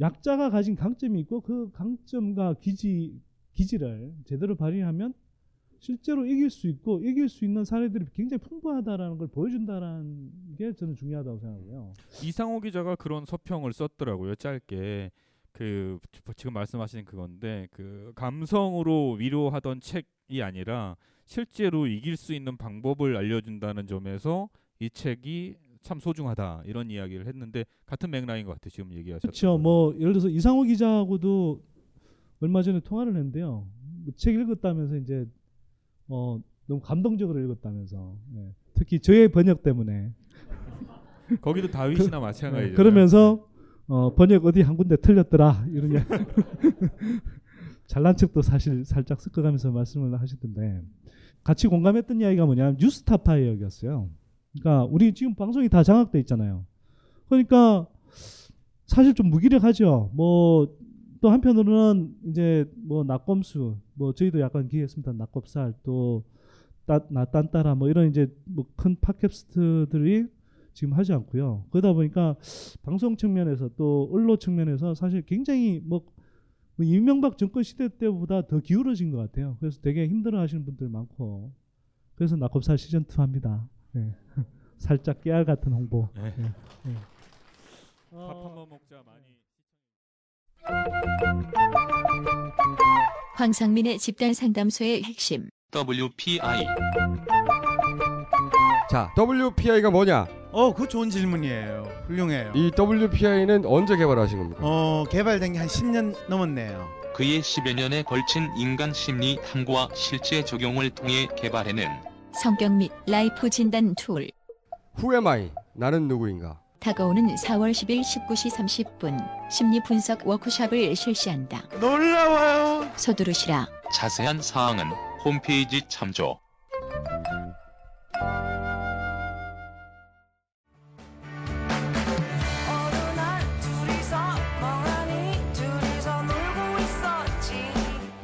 약자가 가진 강점이 있고 그 강점과 기지 기지를 제대로 발휘하면 실제로 이길 수 있고 이길 수 있는 사례들이 굉장히 풍부하다라는 걸 보여준다라는 게 저는 중요하다고 생각해요. 이상호 기자가 그런 서평을 썼더라고요. 짧게 그 지금 말씀하신 그건데 그 감성으로 위로하던 책이 아니라 실제로 이길 수 있는 방법을 알려준다는 점에서 이 책이 참 소중하다 이런 이야기를 했는데 같은 맥락인 것 같아요. 지금 얘기하셨던. 그렇죠. 뭐 예를 들어서 이상호 기자하고도 얼마 전에 통화를 했는데요. 뭐책 읽었다면서 이제 어 너무 감동적으로 읽었다면서 예. 특히 저의 번역 때문에 거기도 다윗이나 마찬가지죠. 예, 그러면서 어 번역 어디 한 군데 틀렸더라 이런 이야기 잘난 척도 사실 살짝 섞어가면서 말씀을 하시던데 같이 공감했던 이야기가 뭐냐면 뉴스타파 이야기였어요. 그러니까 우리 지금 방송이 다 장악돼 있잖아요. 그러니까 사실 좀 무기력하죠. 뭐 또 한편으로는 이제 뭐 낙검수 뭐 저희도 약간 기획했습니다. 낙검살 또 나 딴따라 뭐 이런 이제 뭐 큰 팟캐스트들이 지금 하지 않고요. 그러다 보니까 방송 측면에서 또 언론 측면에서 사실 굉장히 뭐, 뭐 이명박 정권 시대 때보다 더 기울어진 것 같아요. 그래서 되게 힘들어하시는 분들 많고 그래서 낙검살 시즌 2 합니다. 예. 살짝 깨알 같은 홍보. 네. 예. 예. 밥 한번 먹자 많이. 황상민의 집단 상담소의 핵심. WPI 자, WPI가 뭐냐? 어, 그 좋은 질문이에요. 훌륭해요. 이 WPI는 언제 개발하신 겁니까? 어, 개발된 게 한 10년 넘었네요. 그의 10여 년에 걸친 인간 심리 탐구와 실제 적용을 통해 개발해낸 성격 및 life 진단 tool. Who am I? 나는 누구인가? 다가오는 4월 10일 19시 30분 심리 분석 워크숍을 실시한다. 놀라워요. 서두르시라. 자세한 사항은 홈페이지 참조.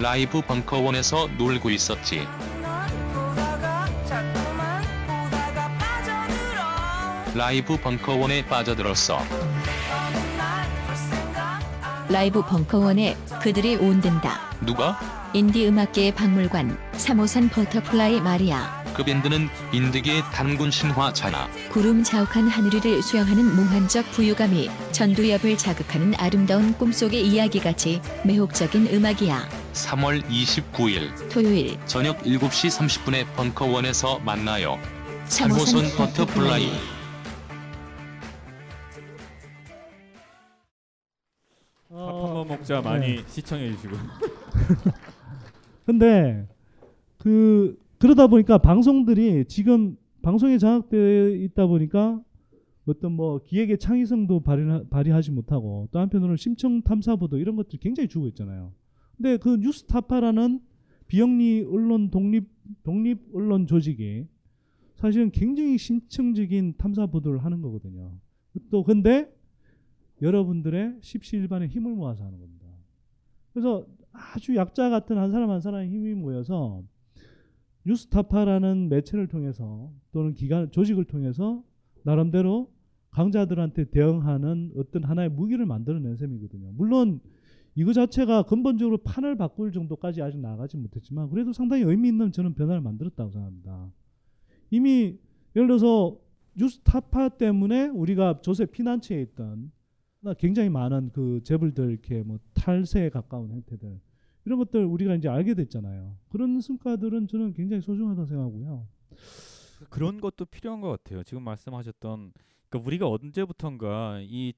라이브 벙커원에서 놀고 있었지. 라이브 벙커원에 빠져들었어. 라이브 벙커원에 그들이 온댄다. 누가? 인디 음악계의 박물관 3호선 버터플라이 마리아. 그 밴드는 인디계의 단군 신화잖아. 구름 자욱한 하늘위를 수영하는 몽환적 부유감이 전두엽을 자극하는 아름다운 꿈속의 이야기같이 매혹적인 음악이야. 3월 29일 토요일 저녁 7시 30분에 벙커원에서 만나요. 3호선 3호선 버터플라이. 밥 한번 먹자 많이 시청해 주시고. 근데 그 그러다 보니까 방송들이 지금 방송에 장악되어 있다 보니까 어떤 뭐 기획의 창의성도 발휘, 발휘하지 못하고 또 한편으로는 심층 탐사보도 이런 것들이 굉장히 주고 있잖아요. 근데 그 뉴스타파라는 비영리 언론 독립 독립 언론 조직이 사실은 굉장히 심층적인 탐사 보도를 하는 거거든요. 또 근데 여러분들의 십시일반의 힘을 모아서 하는 겁니다. 그래서 아주 약자 같은 한 사람 한 사람의 힘이 모여서 뉴스타파라는 매체를 통해서 또는 기관 조직을 통해서 나름대로 강자들한테 대응하는 어떤 하나의 무기를 만들어낸 셈이거든요. 물론 이거 자체가 근본적으로 판을 바꿀 정도까지 아직 나가지 못했지만 그래도 상당히 의미 있는 저는 변화를 만들었다고 생각합니다. 이미 예를 들어서 뉴스타파 때문에 우리가 조세 피난처에 있던 굉장히 많은 그 재벌들 이렇게 뭐 탈세에 가까운 행태들 이런 것들 우리가 이제 알게 됐잖아요. 그런 성과들은 저는 굉장히 소중하다고 생각하고요. 그런 것도 필요한 것 같아요. 지금 말씀하셨던 그러니까 우리가 언제부턴가 이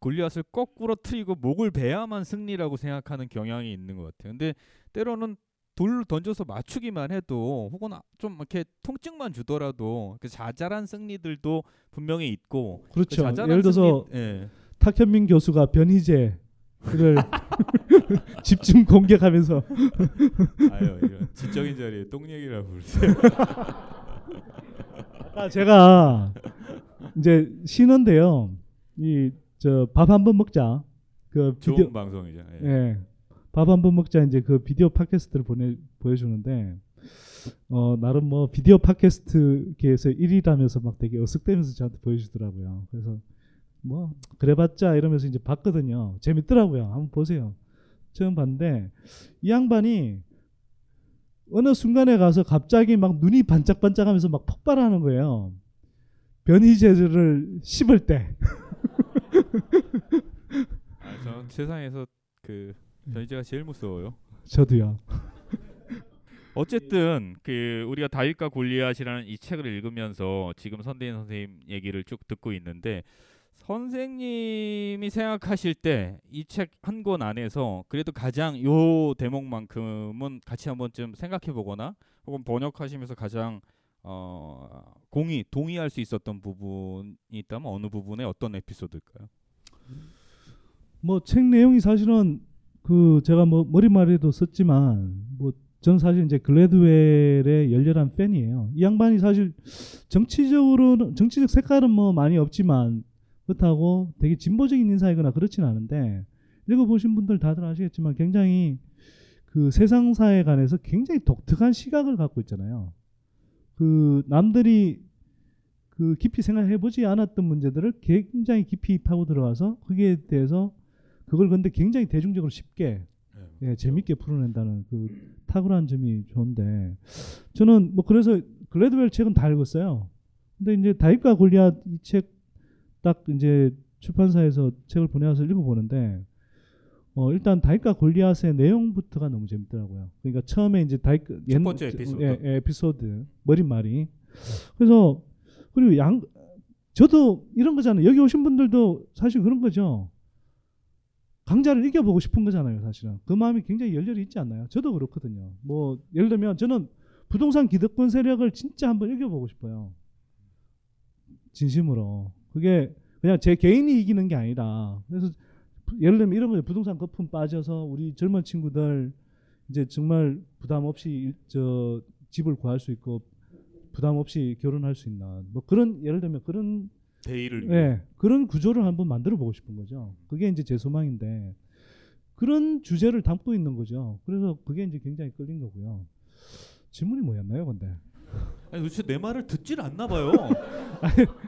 골리앗을 거꾸로 트이고 목을 베야만 승리라고 생각하는 경향이 있는 것 같아요. 근데 때로는 돌 던져서 맞추기만 해도 혹은 아- 좀 이렇게 통증만 주더라도 그 자잘한 승리들도 분명히 있고 그 그렇죠. 자잘한 예를 들어서 승리- 예. 탁현민 교수가 변희재를 집중 공격하면서 아유 이런 지적인 자리에 똥 얘기라고 부르세요. 아까 제가 이제 쉬는데요. 이 저 밥 한 번 먹자. 그 좋은 비디오 방송이죠. 예. 예. 밥 한 번 먹자 이제 그 비디오 팟캐스트를 보내 보여주는데 어 나름 뭐 비디오 팟캐스트계에서 1위라면서 막 되게 어색대면서 저한테 보여주더라고요. 그래서 뭐 그래봤자 이러면서 이제 봤거든요. 재밌더라고요. 한번 보세요. 처음 봤는데 이 양반이 어느 순간에 가서 갑자기 막 눈이 반짝반짝하면서 막 폭발하는 거예요. 변희재를 씹을 때. 아, 저는 세상에서 그 변희재가 제일 무서워요. 저도요. 어쨌든 그 우리가 다윗과 골리앗이라는 이 책을 읽으면서 지금 선대인 선생님 얘기를 쭉 듣고 있는데 선생님이 생각하실 때 이 책 한 권 안에서 그래도 가장 요 대목만큼은 같이 한번쯤 생각해 보거나 혹은 번역하시면서 가장 어 공이 동의할 수 있었던 부분이 있다면 어느 부분에 어떤 에피소드일까요? 뭐 책 내용이 사실은 그 제가 뭐 머리말에도 썼지만 뭐 저는 사실 이제 글래드웰의 열렬한 팬이에요. 이 양반이 사실 정치적으로는 정치적 색깔은 뭐 많이 없지만 그렇다고 되게 진보적인 인사이거나 그렇지는 않은데 읽어보신 분들 다들 아시겠지만 굉장히 그 세상사에 관해서 굉장히 독특한 시각을 갖고 있잖아요. 그 남들이 그 깊이 생각해보지 않았던 문제들을 굉장히 깊이 파고 들어가서 거기에 대해서 그걸 근데 굉장히 대중적으로 쉽게 예, 재밌게 풀어낸다는 그 탁월한 점이 좋은데 저는 뭐 그래서 글래드웰 책은 다 읽었어요. 근데 이제 다윗과 골리앗 이 책 딱 이제 출판사에서 책을 보내와서 읽어보는데 어 일단 다윗과 골리앗의 내용부터가 너무 재밌더라고요. 그러니까 처음에 이제 다윗 첫 번째 에피소드. 예, 예, 에피소드 머릿말이 그래서 그리고 양 저도 이런 거잖아요. 여기 오신 분들도 사실 그런 거죠. 강자를 이겨보고 싶은 거잖아요, 사실은. 그 마음이 굉장히 열렬히 있지 않나요? 저도 그렇거든요. 뭐 예를 들면 저는 부동산 기득권 세력을 진짜 한번 이겨보고 싶어요. 진심으로. 그게 그냥 제 개인이 이기는 게 아니라 그래서 예를 들면 이런 거예요. 부동산 거품 빠져서 우리 젊은 친구들 이제 정말 부담 없이 일- 저 집을 구할 수 있고 부담 없이 결혼할 수 있나 뭐 그런 예를 들면 그런 대의를 예 그런 구조를 한번 만들어 보고 싶은 거죠. 그게 이제 제 소망인데 그런 주제를 담고 있는 거죠. 그래서 그게 이제 굉장히 끌린 거고요. 질문이 뭐였나요, 근데? 아니 도대체 내 말을 듣질 않나 봐요.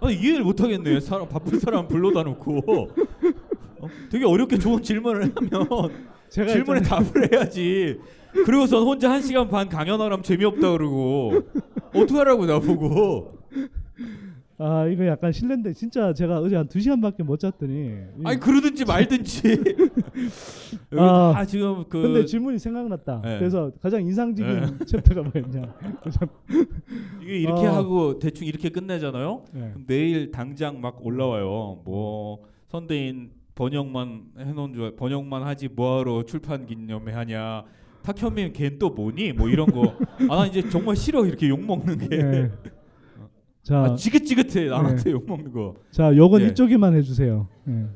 아니 이해를 못 하겠네. 사람 바쁜 사람 불러다 놓고 어? 되게 어렵게 좋은 질문을 하면 질문에. 답을 해야지. 그리고선 혼자 한 시간 반 강연하라면 재미없다 그러고 어떡하라고 나보고. 아 이거 약간 실례인데 진짜 제가 어제 한두 시간밖에 못 잤더니 아니 그러든지 말든지. 아, 다 지금 그 근데 질문이 생각났다. 네. 그래서 가장 인상적인 네. 챕터가 뭐였냐? 이게 이렇게 어, 하고 대충 이렇게 끝내잖아요. 네. 그럼 내일 당장 막 올라와요. 뭐 선대인 번역만 해놓은 줄 알- 번역만 하지 뭐하러 출판 기념회 하냐. 탁현민 걘 또 뭐니? 뭐 이런 거. 아나 이제 정말 싫어 이렇게 욕 먹는 게. 네. 자, 아, 지긋지긋해 나한테 네. 욕 먹는 거. 자, 요건 예. 이쪽에만 해주세요. 예.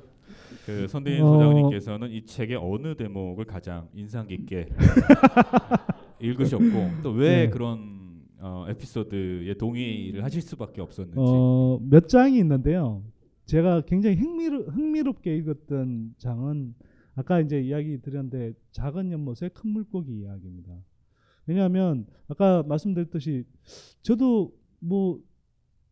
그 선대인 어, 소장님께서는 이 책의 어느 대목을 가장 인상 깊게 읽으셨고 또왜 네. 그런 어, 에피소드에 동의를 하실 수밖에 없었는지. 어, 몇 장이 있는데요. 제가 굉장히 흥미로, 흥미롭게 읽었던 장은 아까 이제 이야기 드렸는데 작은 연못의 큰 물고기 이야기입니다. 왜냐하면 아까 말씀드렸듯이 저도 뭐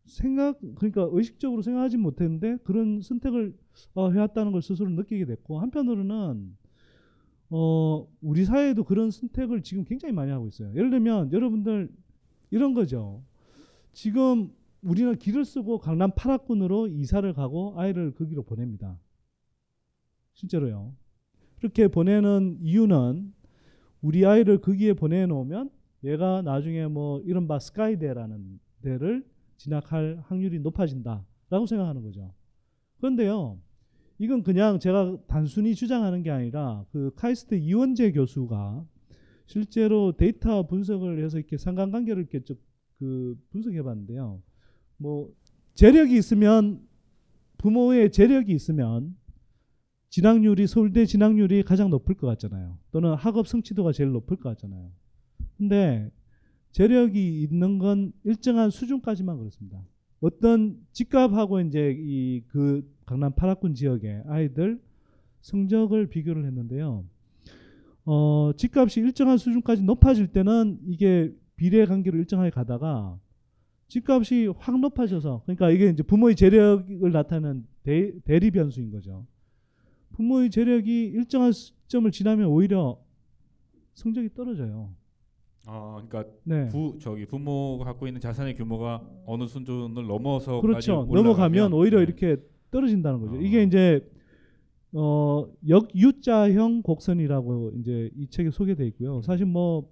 생각 그러니까 의식적으로 생각하지 못했는데 그런 선택을 어, 해왔다는 걸 스스로 느끼게 됐고 한편으로는 어, 우리 사회에도 그런 선택을 지금 굉장히 많이 하고 있어요. 예를 들면 여러분들 이런 거죠. 지금 우리는 길을 쓰고 강남 8학군으로 이사를 가고 아이를 거기로 보냅니다. 실제로요. 그렇게 보내는 이유는 우리 아이를 거기에 보내놓으면 얘가 나중에 뭐 이른바 스카이대라는 데를 진학할 확률이 높아진다라고 생각하는 거죠. 그런데요, 이건 그냥 제가 단순히 주장하는 게 아니라 그 카이스트 이원재 교수가 실제로 데이터 분석을 해서 이렇게 상관관계를 이렇게 쭉그 분석해 봤는데요. 뭐 재력이 있으면 부모의 재력이 있으면 진학률이 서울대 진학률이 가장 높을 것 같잖아요. 또는 학업 성취도가 제일 높을 것 같잖아요. 근데 재력이 있는 건 일정한 수준까지만 그렇습니다. 어떤 집값하고 이제 이 그 강남 8학군 지역의 아이들 성적을 비교를 했는데요. 어, 집값이 일정한 수준까지 높아질 때는 이게 비례 관계로 일정하게 가다가 집값이 확 높아져서 그러니까 이게 이제 부모의 재력을 나타내는 대, 대리 변수인 거죠. 부모의 재력이 일정한 시점을 지나면 오히려 성적이 떨어져요. 아, 그러니까 네. 부 저기 부모가 갖고 있는 자산의 규모가 어느 수준을 넘어서 그렇죠. 넘어가면 오히려 이렇게 떨어진다는 거죠. 이게 이제 어 역유자형 곡선이라고 이제 이 책에 소개돼 있고요. 사실 뭐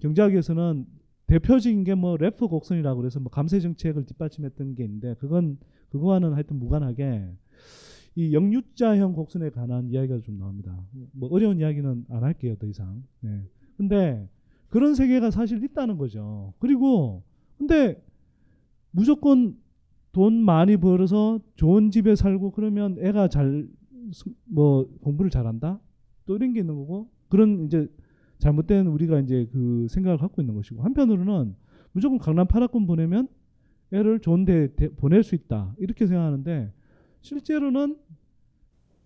경제학에서는 대표적인 게뭐 래프 곡선이라고 그래서 뭐 감세 정책을 뒷받침했던 게 있는데 그건 그거와는 하여튼 무관하게 이 역유자형 곡선에 관한 이야기가 좀 나옵니다. 뭐 어려운 이야기는 안 할게요 더 이상. 네. 근데 그런 세계가 사실 있다는 거죠. 그리고 근데 무조건 돈 많이 벌어서 좋은 집에 살고 그러면 애가 잘 뭐 공부를 잘한다 또 이런 게 있는 거고 그런 이제 잘못된 우리가 이제 그 생각을 갖고 있는 것이고 한편으로는 무조건 강남 8학군 보내면 애를 좋은 데 데- 보낼 수 있다 이렇게 생각하는데 실제로는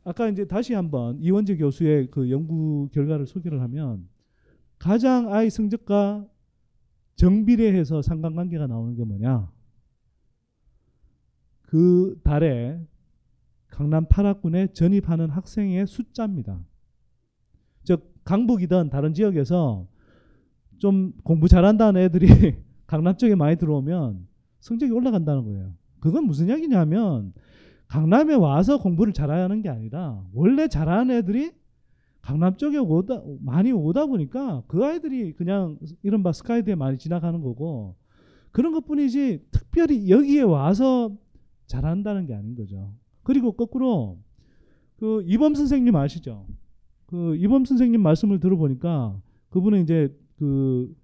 아까 이제 다시 한번 이원재 교수의 그 연구 결과를 소개를 하면 가장 아이 성적과 정비례해서 상관관계가 나오는 게 뭐냐? 그 달에 강남 8학군에 전입하는 학생의 숫자입니다. 즉 강북이든 다른 지역에서 좀 공부 잘한다는 애들이 강남 쪽에 많이 들어오면 성적이 올라간다는 거예요. 그건 무슨 이야기냐면 강남에 와서 공부를 잘하는 게 아니라 원래 잘하는 애들이 강남 쪽에 오다 많이 오다 보니까 그 아이들이 그냥 이른바 스카이드에 많이 지나가는 거고 그런 것뿐이지 특별히 여기에 와서 잘한다는 게 아닌 거죠. 그리고 거꾸로 그 이범 선생님 아시죠? 그 이범 선생님 말씀을 들어보니까 그분은 이제 그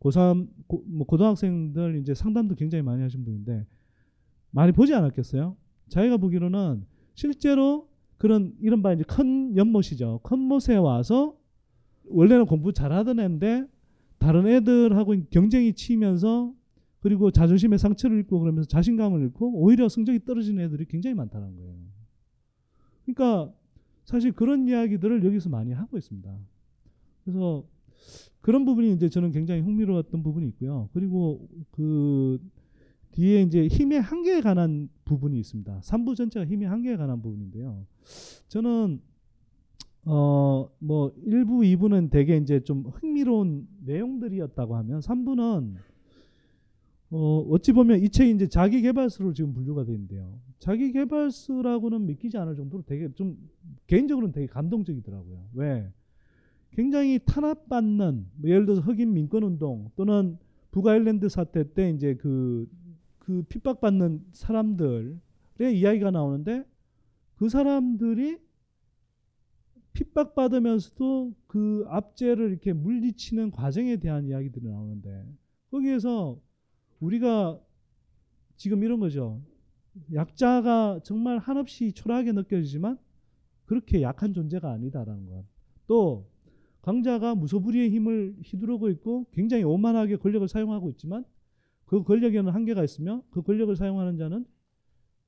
고3 고, 뭐 고등학생들 이제 상담도 굉장히 많이 하신 분인데 많이 보지 않았겠어요? 자기가 보기로는 실제로 그런 이른바 이제 큰 연못이죠. 큰 못에 와서 원래는 공부 잘하던 애인데 다른 애들하고 경쟁이 치면서 그리고 자존심에 상처를 입고 그러면서 자신감을 잃고 오히려 성적이 떨어지는 애들이 굉장히 많다는 거예요. 그러니까 사실 그런 이야기들을 여기서 많이 하고 있습니다. 그래서 그런 부분이 이제 저는 굉장히 흥미로웠던 부분이 있고요. 그리고 그 뒤에 이제 힘의 한계에 관한 부분이 있습니다. 3부 전체가 힘의 한계에 관한 부분인데요. 저는 어 뭐 1부, 2부는 되게 이제 좀 흥미로운 내용들이었다고 하면 3부는 어 어찌 보면 이 책이 이제 자기 개발서로 지금 분류가 되어 있는데요. 자기 개발서라고는 믿기지 않을 정도로 되게 좀 개인적으로는 되게 감동적이더라고요. 왜? 굉장히 탄압받는 뭐 예를 들어서 흑인 민권 운동 또는 북아일랜드 사태 때 이제 그, 그 핍박받는 사람들의 이야기가 나오는데 그 사람들이 핍박받으면서도 그 압제를 이렇게 물리치는 과정에 대한 이야기들이 나오는데 거기에서 우리가 지금 이런 거죠. 약자가 정말 한없이 초라하게 느껴지지만 그렇게 약한 존재가 아니다라는 것. 또 강자가 무소불위의 힘을 휘두르고 있고 굉장히 오만하게 권력을 사용하고 있지만 그 권력에는 한계가 있으며 그 권력을 사용하는 자는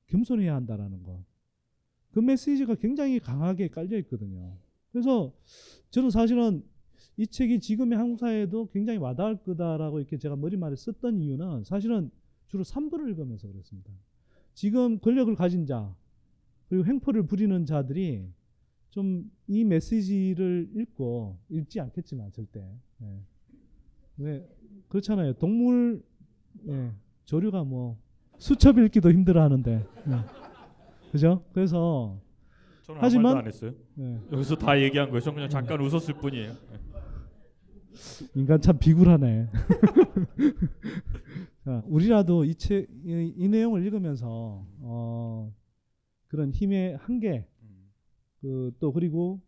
겸손해야 한다라는 것. 그 메시지가 굉장히 강하게 깔려 있거든요. 그래서 저는 사실은 이 책이 지금의 한국 사회에도 굉장히 와닿을 거다라고 이렇게 제가 머리말에 썼던 이유는 사실은 주로 3부를 읽으면서 그랬습니다. 지금 권력을 가진 자 그리고 횡포를 부리는 자들이 좀 이 메시지를 읽고 읽지 않겠지만 절대 예. 왜 그렇잖아요. 동물 예, 조류가 뭐 수첩 읽기도 힘들어하는데 예. 그죠? 그래서 저는 하지만 안 했어요. 예. 여기서 다 얘기한 거예요. 저 그냥 잠깐 웃었을 뿐이에요. 인간 참 비굴하네. 자, 우리라도 이 책, 이, 이 내용을 읽으면서 어, 그런 힘의 한계, 그, 또 그리고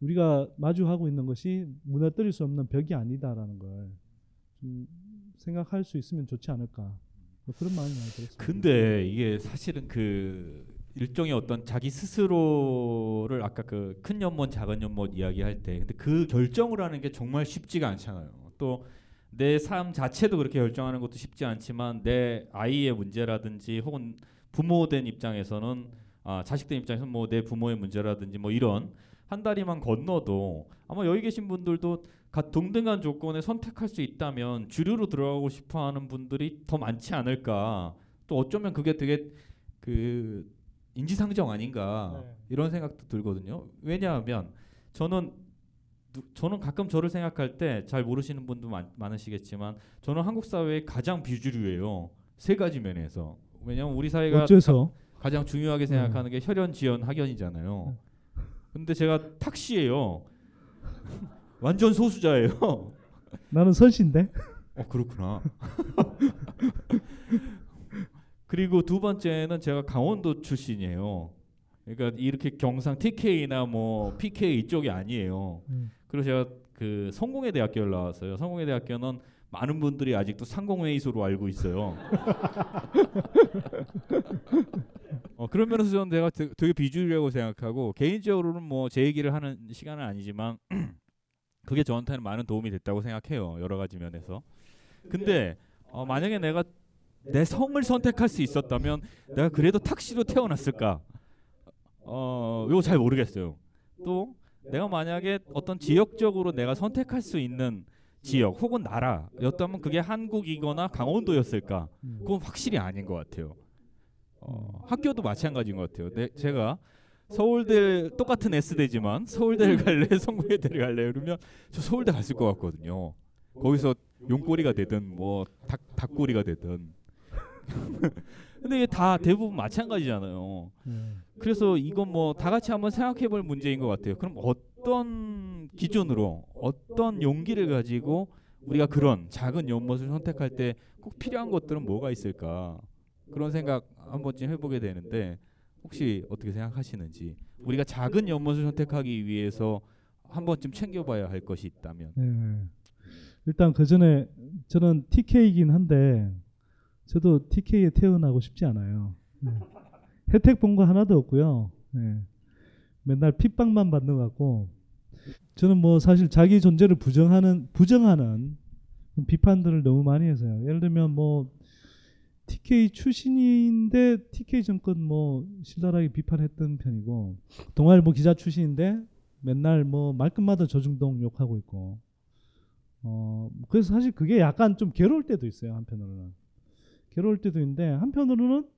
우리가 마주하고 있는 것이 무너뜨릴 수 없는 벽이 아니다라는 걸 좀 생각할 수 있으면 좋지 않을까. 뭐 그런 마음이 많이 들었습니다. 근데 이게 사실은 그 일종의 어떤 자기 스스로를 아까 그 큰 연못 작은 연못 이야기할 때 근데 그 결정을 하는 게 정말 쉽지가 않잖아요. 또 내 삶 자체도 그렇게 결정하는 것도 쉽지 않지만 내 아이의 문제라든지 혹은 부모된 입장에서는 아, 자식된 입장에서는 뭐내 부모의 문제라든지 뭐 이런 한 다리만 건너도 아마 여기 계신 분들도 가 동등한 조건에 선택할 수 있다면 주류로 들어가고 싶어 하는 분들이 더 많지 않을까. 또 어쩌면 그게 되게 그 인지상정 아닌가 이런 생각도 들거든요. 왜냐하면 저는 누- 저는 가끔 저를 생각할 때 잘 모르시는 분도 많, 많으시겠지만 저는 한국 사회의 가장 비주류예요. 세 가지 면에서. 왜냐하면 우리 사회가 어째서? 가, 장 중요하게 생각하는 게 혈연, 지연, 학연이잖아요. 근데 제가 탁시예요. 완전 소수자예요. 나는 선신데. 어 그렇구나. 그리고 두 번째는 제가 강원도 출신이에요. 그러니까 이렇게 경상 TK나 뭐 PK 이쪽이 아니에요. 음. 그래서 제가 그 성공회 대학교를 나왔어요. 성공회 대학교는 많은 분들이 아직도 상공회의소로 알고 있어요. 어, 그런 면에서 저는 내가 되- 되게 비주류라고 생각하고 개인적으로는 뭐 제 얘기를 하는 시간은 아니지만 그게 저한테는 많은 도움이 됐다고 생각해요. 여러 가지 면에서. 근데 어, 만약에 내가 내 성을 선택할 수 있었다면 내가 그래도 탁시로 태어났을까? 어, 이거 잘 모르겠어요. 또 내가 만약에 어떤 지역적으로 내가 선택할 수 있는 지역 혹은 나라였다면 그게 한국이거나 강원도였을까? 그건 확실히 아닌 것 같아요. 어, 학교도 마찬가지인 것 같아요. 내, 제가 서울대 똑같은 S대지만 서울대를 갈래 성공회대를 갈래 그러면 저 서울대 갔을 것 같거든요. 거기서 용꼬리가 되든 뭐 닭, 닭꼬리가 되든 근데 이게 다 대부분 마찬가지잖아요. 그래서 이건 뭐 다 같이 한번 생각해 볼 문제인 것 같아요. 그럼 어떤 기준으로 어떤 용기를 가지고 우리가 그런 작은 연못을 선택할 때 꼭 필요한 것들은 뭐가 있을까? 그런 생각 한 번쯤 해보게 되는데 혹시 어떻게 생각하시는지 우리가 작은 연못을 선택하기 위해서 한 번쯤 챙겨봐야 할 것이 있다면 네. 일단 그 전에 저는 TK이긴 한데 저도 TK에 태어나고 싶지 않아요. 네. 혜택 본 거 하나도 없고요. 예. 맨날 핍박만 받는 것 같고 저는 뭐 사실 자기 존재를 부정하는 부정하는 비판들을 너무 많이 해서요. 예를 들면 뭐 TK 출신인데 TK 정권 뭐 신랄하게 비판했던 편이고 동아일보 기자 출신인데 맨날 뭐 말끝마다 조중동 욕하고 있고 어 그래서 사실 그게 약간 좀 괴로울 때도 있어요 한편으로는 괴로울 때도 있는데 한편으로는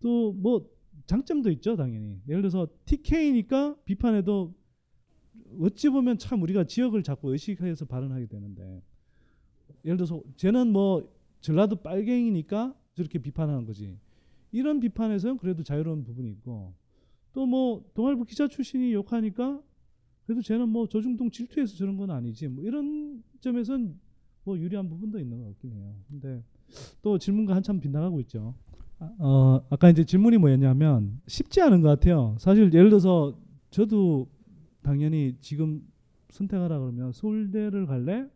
또 뭐 장점도 있죠 당연히. 예를 들어서 TK니까 비판해도 어찌 보면 참 우리가 지역을 자꾸 의식해서 발언하게 되는데 예를 들어서 쟤는 뭐 전라도 빨갱이니까 저렇게 비판하는 거지. 이런 비판에서는 그래도 자유로운 부분이 있고 또 뭐 동아일보 기자 출신이 욕하니까 그래도 쟤는 뭐 조중동 질투해서 저런 건 아니지. 뭐 이런 점에선 뭐 유리한 부분도 있는 것 같긴 해요. 근데 또 질문과 한참 빗나가고 있죠. 아, 어, 아까 이제 질문이 뭐였냐면 쉽지 않은 것 같아요. 사실 예를 들어서 저도 당연히 지금 선택하라 그러면 서울대를 갈래?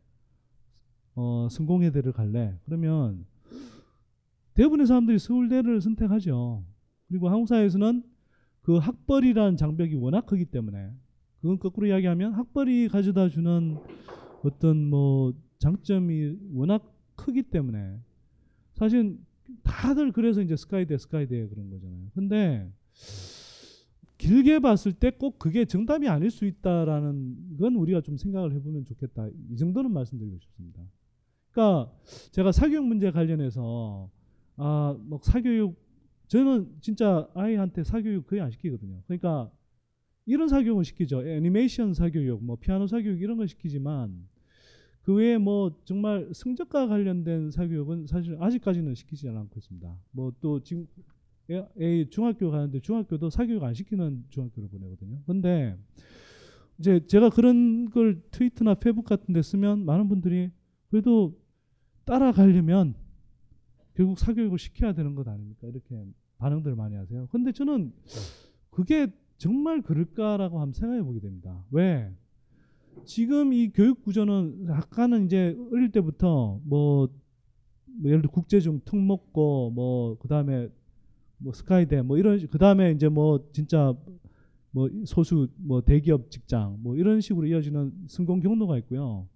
어, 성공회대를 갈래? 그러면 대부분의 사람들이 서울대를 선택하죠. 그리고 한국 사회에서는 그 학벌이라는 장벽이 워낙 크기 때문에 그건 거꾸로 이야기하면 학벌이 가져다 주는 어떤 뭐 장점이 워낙 크기 때문에 사실 다들 그래서 이제 스카이대 스카이대 그런 거잖아요. 근데 길게 봤을 때 꼭 그게 정답이 아닐 수 있다라는 건 우리가 좀 생각을 해보면 좋겠다. 이 정도는 말씀드리고 싶습니다. 그러니까 제가 사교육 문제 관련해서 아뭐 사교육 저는 진짜 아이한테 사교육 거의 안 시키거든요. 그러니까 이런 사교육은 시키죠. 애니메이션 사교육, 뭐 피아노 사교육 이런 걸 시키지만 그 외에 뭐 정말 성적과 관련된 사교육은 사실 아직까지는 시키지 않고 있습니다. 뭐 또 지금 애, 애 중학교 가는데 중학교도 사교육 안 시키는 중학교를 보내거든요. 근데 이제 제가 그런 걸 트위터나 페북 같은 데 쓰면 많은 분들이 그래도 따라가려면 결국 사교육을 시켜야 되는 것 아닙니까? 이렇게 반응들 많이 하세요. 근데 저는 그게 정말 그럴까라고 한번 생각해 보게 됩니다. 왜? 지금 이 교육 구조는 아까는 이제 어릴 때부터 뭐, 뭐 예를 들어 국제중 특목고 뭐 그다음에 뭐 스카이대 뭐 이런 그다음에 이제 뭐 진짜 뭐 소수 뭐 대기업 직장 뭐 이런 식으로 이어지는 성공 경로가 있고요.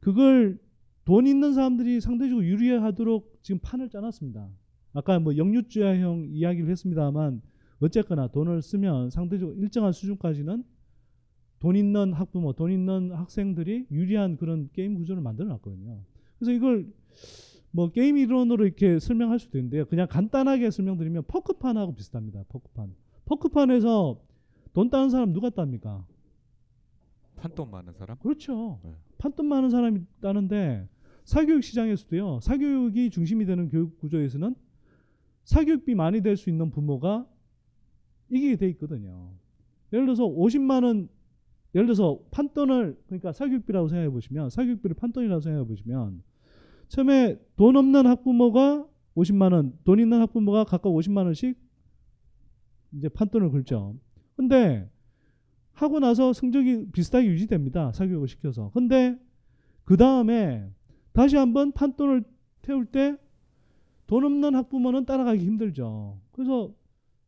그걸 돈 있는 사람들이 상대적으로 유리하도록 지금 판을 짜놨습니다. 아까 뭐 영유주야형 이야기를 했습니다만 어쨌거나 돈을 쓰면 상대적으로 일정한 수준까지는 돈 있는 학부모, 돈 있는 학생들이 유리한 그런 게임 구조를 만들어 놨거든요. 그래서 이걸 뭐 게임 이론으로 이렇게 설명할 수도 있는데요. 그냥 간단하게 설명드리면 포크판하고 비슷합니다. 포크판. 포크판에서 돈 따는 사람 누가 땁니까? 판돈 많은 사람? 그렇죠. 네. 판돈 많은 사람이 따는데 사교육 시장에서도요. 사교육이 중심이 되는 교육 구조에서는 사교육비 많이 될 수 있는 부모가 이기게 돼 있거든요. 예를 들어서 50만 원 예를 들어서 판돈을 그러니까 사교육비라고 생각해 보시면 사교육비를 판돈이라고 생각해 보시면 처음에 돈 없는 학부모가 50만 원, 돈 있는 학부모가 각각 50만 원씩 이제 판돈을 긁죠. 근데 하고 나서 성적이 비슷하게 유지됩니다. 사교육을 시켜서. 근데 그 다음에 다시 한번 판돈을 태울 때 돈 없는 학부모는 따라가기 힘들죠. 그래서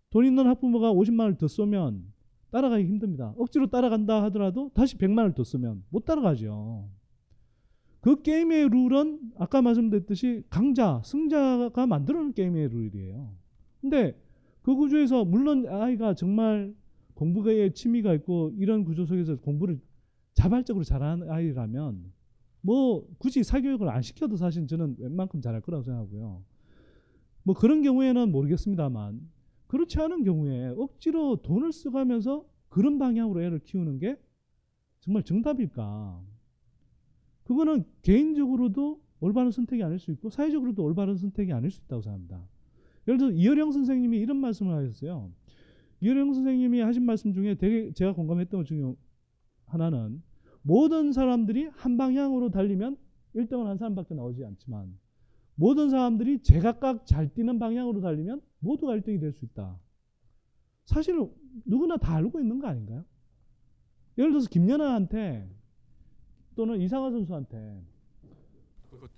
돈 있는 학부모가 50만 원을 더 쏘면 따라가기 힘듭니다. 억지로 따라간다 하더라도 다시 100만 원을 더 쓰면 못 따라가죠. 그 게임의 룰은 아까 말씀드렸듯이 강자, 승자가 만들어놓은 게임의 룰이에요. 근데 그 구조에서 물론 아이가 정말 공부에 취미가 있고 이런 구조 속에서 공부를 자발적으로 잘하는 아이라면 뭐 굳이 사교육을 안 시켜도 사실 저는 웬만큼 잘할 거라고 생각하고요. 뭐 그런 경우에는 모르겠습니다만 그렇지 않은 경우에 억지로 돈을 쓰가면서 그런 방향으로 애를 키우는 게 정말 정답일까? 그거는 개인적으로도 올바른 선택이 아닐 수 있고 사회적으로도 올바른 선택이 아닐 수 있다고 생각합니다. 예를 들어 이어령 선생님이 이런 말씀을 하셨어요. 이어령 선생님이 하신 말씀 중에 되게 제가 공감했던 것 중에 하나는 모든 사람들이 한 방향으로 달리면 1등은 한 사람밖에 나오지 않지만 모든 사람들이 제각각 잘 뛰는 방향으로 달리면 모두가 1등이 될 수 있다. 사실 누구나 다 알고 있는 거 아닌가요? 예를 들어서 김연아한테 또는 이상화 선수한테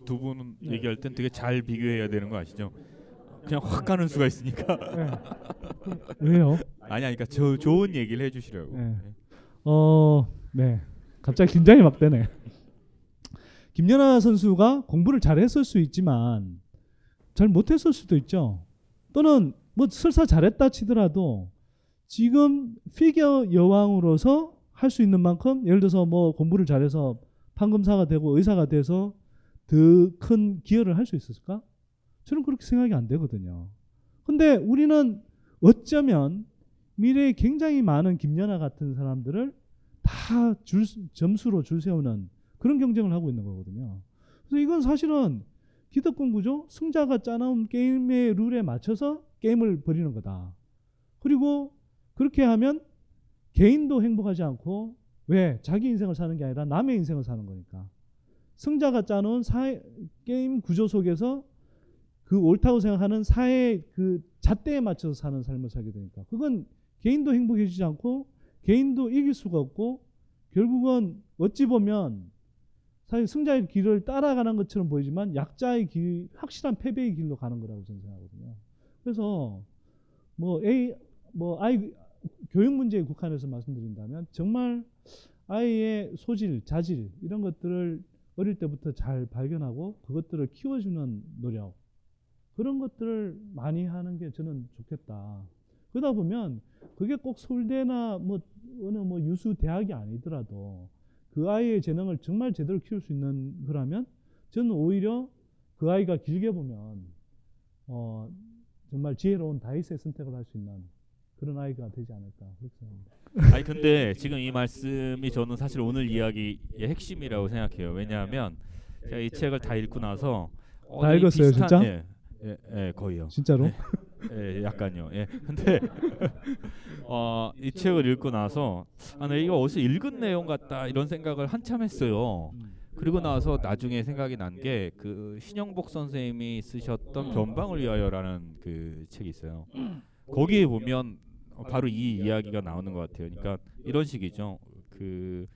두 분은 네. 얘기할 땐 되게 잘 비교해야 되는 거 아시죠? 그냥 확 가는 수가 있으니까. 왜요? 아니 아니 그러니까 저 좋은 얘기를 해 주시려고. 네. 어, 네. 갑자기 긴장이 막 되네. 김연아 선수가 공부를 잘했을 수 있지만 잘 못했을 수도 있죠. 또는 뭐 설사 잘했다 치더라도 지금 피겨 여왕으로서 할 수 있는 만큼 예를 들어서 뭐 공부를 잘해서 판검사가 되고 의사가 돼서 더 큰 기여를 할 수 있었을까? 저는 그렇게 생각이 안 되거든요. 근데 우리는 어쩌면 미래에 굉장히 많은 김연아 같은 사람들을 다 줄, 점수로 줄 세우는 그런 경쟁을 하고 있는 거거든요. 그래서 이건 사실은 기득 공부죠. 승자가 짜놓은 게임의 룰에 맞춰서 게임을 벌이는 거다. 그리고 그렇게 하면 개인도 행복하지 않고 왜 자기 인생을 사는 게 아니라 남의 인생을 사는 거니까. 승자가 짜놓은 사회, 게임 구조 속에서 그 옳다고 생각하는 사회 그 잣대에 맞춰서 사는 삶을 살게 되니까 그건 개인도 행복해지지 않고 개인도 이길 수가 없고 결국은 어찌 보면 사실 승자의 길을 따라가는 것처럼 보이지만 약자의 길 확실한 패배의 길로 가는 거라고 저는 생각하거든요. 그래서 뭐 A 뭐 아이 교육 문제에 국한해서 말씀드린다면 정말 아이의 소질, 자질 이런 것들을 어릴 때부터 잘 발견하고 그것들을 키워주는 노력 그런 것들을 많이 하는 게 저는 좋겠다. 그러다 보면 그게 꼭 서울대나 뭐 어느 뭐 유수 대학이 아니더라도 그 아이의 재능을 정말 제대로 키울 수 있는 거라면 저는 오히려 그 아이가 길게 보면 어 정말 지혜로운 다이스의 선택을 할 수 있는 그런 아이가 되지 않을까 그렇게 생각합니다. 아니 근데 지금 이 말씀이 저는 사실 오늘 이야기의 핵심이라고 생각해요. 왜냐하면 제가 이 책을 다 읽고 나서 어, 다이 읽었어요, 진짜? 예, 예, 예, 거의요. 진짜로? 예, 예, 약간요. 예. 근데 어, 이 책을 읽고 나서 아, 나 이거 어디서 읽은 내용 같다 이런 생각을 한참 했어요. 그리고 나서 나중에 생각이 난 게 그 신영복 선생님이 쓰셨던 변방을 위하여라는 그 책이 있어요. 거기에 보면 어, 바로 이 이야기가 나오는 것 같아요. 그러니까 이런 식이죠. 그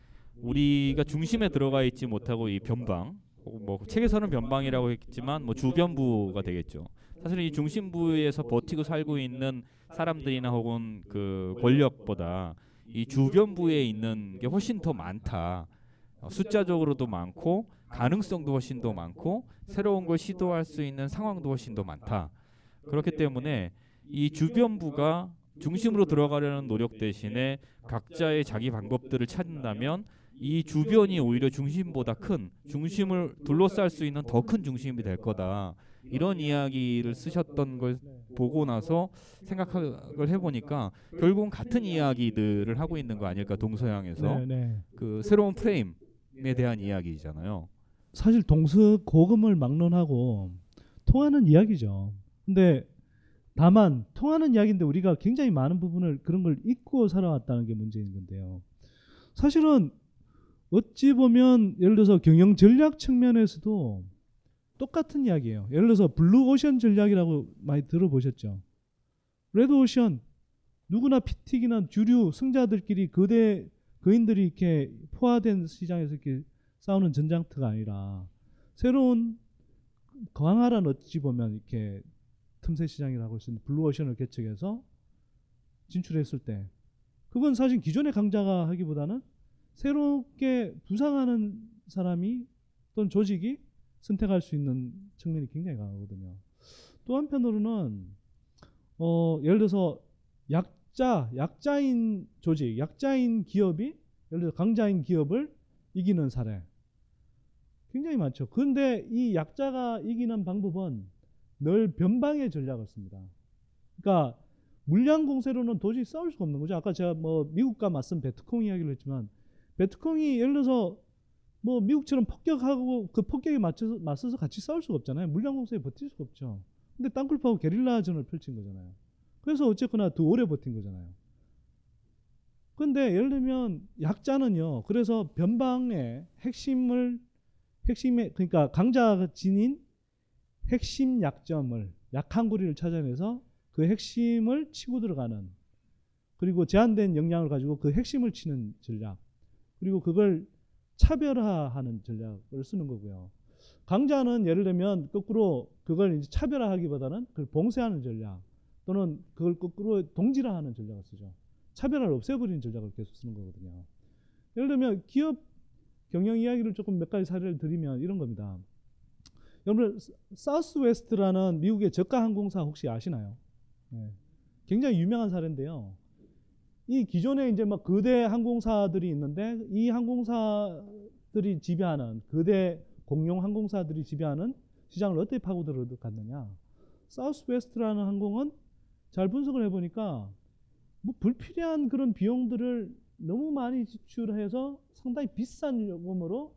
우리가 중심에 들어가 있지 못하고 이 변방, 뭐 책에서는 변방이라고 했지만 뭐 주변부가 되겠죠. 사실 이 중심부에서 버티고 살고 있는 사람들이나 혹은 그 권력보다 이 주변부에 있는 게 훨씬 더 많다. 어, 숫자적으로도 많고 가능성도 훨씬 더 많고 새로운 걸 시도할 수 있는 상황도 훨씬 더 많다. 그렇기 때문에 이 주변부가 중심으로 들어가려는 노력 대신에 각자의 자기 방법들을 찾는다면 이 주변이 오히려 중심보다 큰 중심을 둘러쌀 수 있는 더 큰 중심이 될 거다. 이런 이야기를 쓰셨던 걸 보고 나서 생각을 해보니까 결국은 같은 이야기들을 하고 있는 거 아닐까 동서양에서 네, 네. 그 새로운 프레임에 대한 이야기잖아요. 사실 동서 고금을 막론하고 통하는 이야기죠. 근데 다만 통하는 이야기인데 우리가 굉장히 많은 부분을 그런 걸 잊고 살아왔다는 게 문제인 건데요. 사실은 어찌 보면 예를 들어서 경영 전략 측면에서도 똑같은 이야기예요. 예를 들어서 블루 오션 전략이라고 많이 들어보셨죠. 레드 오션 누구나 피 튀기는 주류 승자들끼리 거대 거인들이 이렇게 포화된 시장에서 이렇게 싸우는 전장터가 아니라 새로운 광활한 어찌 보면 이렇게 틈새 시장이라고 할 수 있는 블루 오션을 개척해서 진출했을 때 그건 사실 기존의 강자가 하기보다는 새롭게 부상하는 사람이 또는 조직이 선택할 수 있는 측면이 굉장히 강하거든요. 또 한편으로는 어, 예를 들어서 약자, 약자인 조직, 약자인 기업이 예를 들어 강자인 기업을 이기는 사례 굉장히 많죠. 그런데 이 약자가 이기는 방법은 늘 변방의 전략을 씁니다. 그러니까 물량 공세로는 도저히 싸울 수가 없는 거죠. 아까 제가 뭐 미국과 맞선 베트콩 이야기를 했지만 베트콩이 예를 들어서 뭐 미국처럼 폭격하고 그 폭격에 맞춰서 맞서서 같이 싸울 수가 없잖아요. 물량 공세에 버틸 수가 없죠. 근데 땅굴파고 게릴라전을 펼친 거잖아요. 그래서 어쨌거나 더 오래 버틴 거잖아요. 근데 예를 들면 약자는요. 그래서 변방의 핵심을 핵심의 그러니까 지닌 핵심 약점을 약한 고리를 찾아내서 그 핵심을 치고 들어가는 그리고 제한된 역량을 가지고 그 핵심을 치는 전략 그리고 그걸 차별화하는 전략을 쓰는 거고요. 강자는 예를 들면 거꾸로 그걸 이제 차별화하기보다는 그걸 봉쇄하는 전략 또는 그걸 거꾸로 동질화하는 전략을 쓰죠. 차별화를 없애버리는 전략을 계속 쓰는 거거든요. 예를 들면 기업 경영 이야기를 조금 몇 가지 사례를 드리면 이런 겁니다. 여러분 사우스 웨스트라는 미국의 저가 항공사 혹시 아시나요? 네. 굉장히 유명한 사례인데요. 이 기존에 이제 막 거대 항공사들이 있는데 이 항공사들이 지배하는 거대 공용 항공사들이 지배하는 시장을 어떻게 파고 들어갔느냐? 사우스 웨스트라는 항공은 잘 분석을 해보니까 뭐 불필요한 그런 비용들을 너무 많이 지출해서 상당히 비싼 요금으로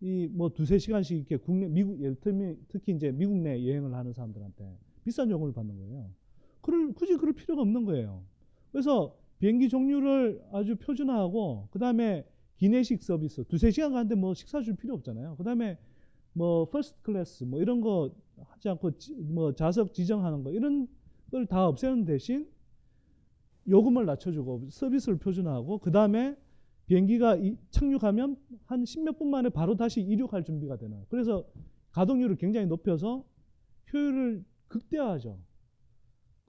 이 뭐 두세 시간씩 이렇게 국내 미국 예를 들면 특히 이제 미국 내 여행을 하는 사람들한테 비싼 요금을 받는 거예요. 그럴 굳이 그럴 필요가 없는 거예요. 그래서 비행기 종류를 아주 표준화하고 그다음에 기내식 서비스 두세 시간 가는데 뭐 식사 줄 필요 없잖아요. 그다음에 뭐 first class 뭐 이런 거 하지 않고 지- 뭐 좌석 지정하는 거 이런 걸 다 없애는 대신 요금을 낮춰주고 서비스를 표준화하고 그 다음에 비행기가 이- 착륙하면 한 십몇 분 만에 바로 다시 이륙할 준비가 되는 그래서 가동률을 굉장히 높여서 효율을 극대화하죠.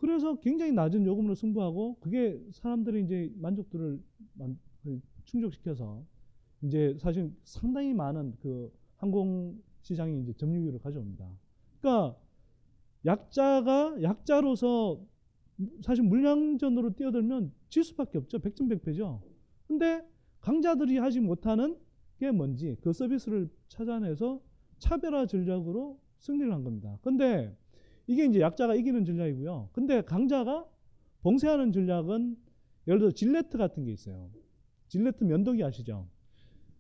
그래서 굉장히 낮은 요금으로 승부하고 그게 사람들이 이제 만족도를 만- 그 충족시켜서 이제 사실 상당히 많은 그 항공 시장이 이제 점유율을 가져옵니다. 그러니까 약자가 약자로서 사실 물량전으로 뛰어들면 질 수밖에 없죠. 백전백패죠. 근데 강자들이 하지 못하는 게 뭔지 그 서비스를 찾아내서 차별화 전략으로 승리를 한 겁니다. 근데 이게 이제 약자가 이기는 전략이고요. 근데 강자가 봉쇄하는 전략은 예를 들어 질레트 같은 게 있어요. 질레트 면도기 아시죠?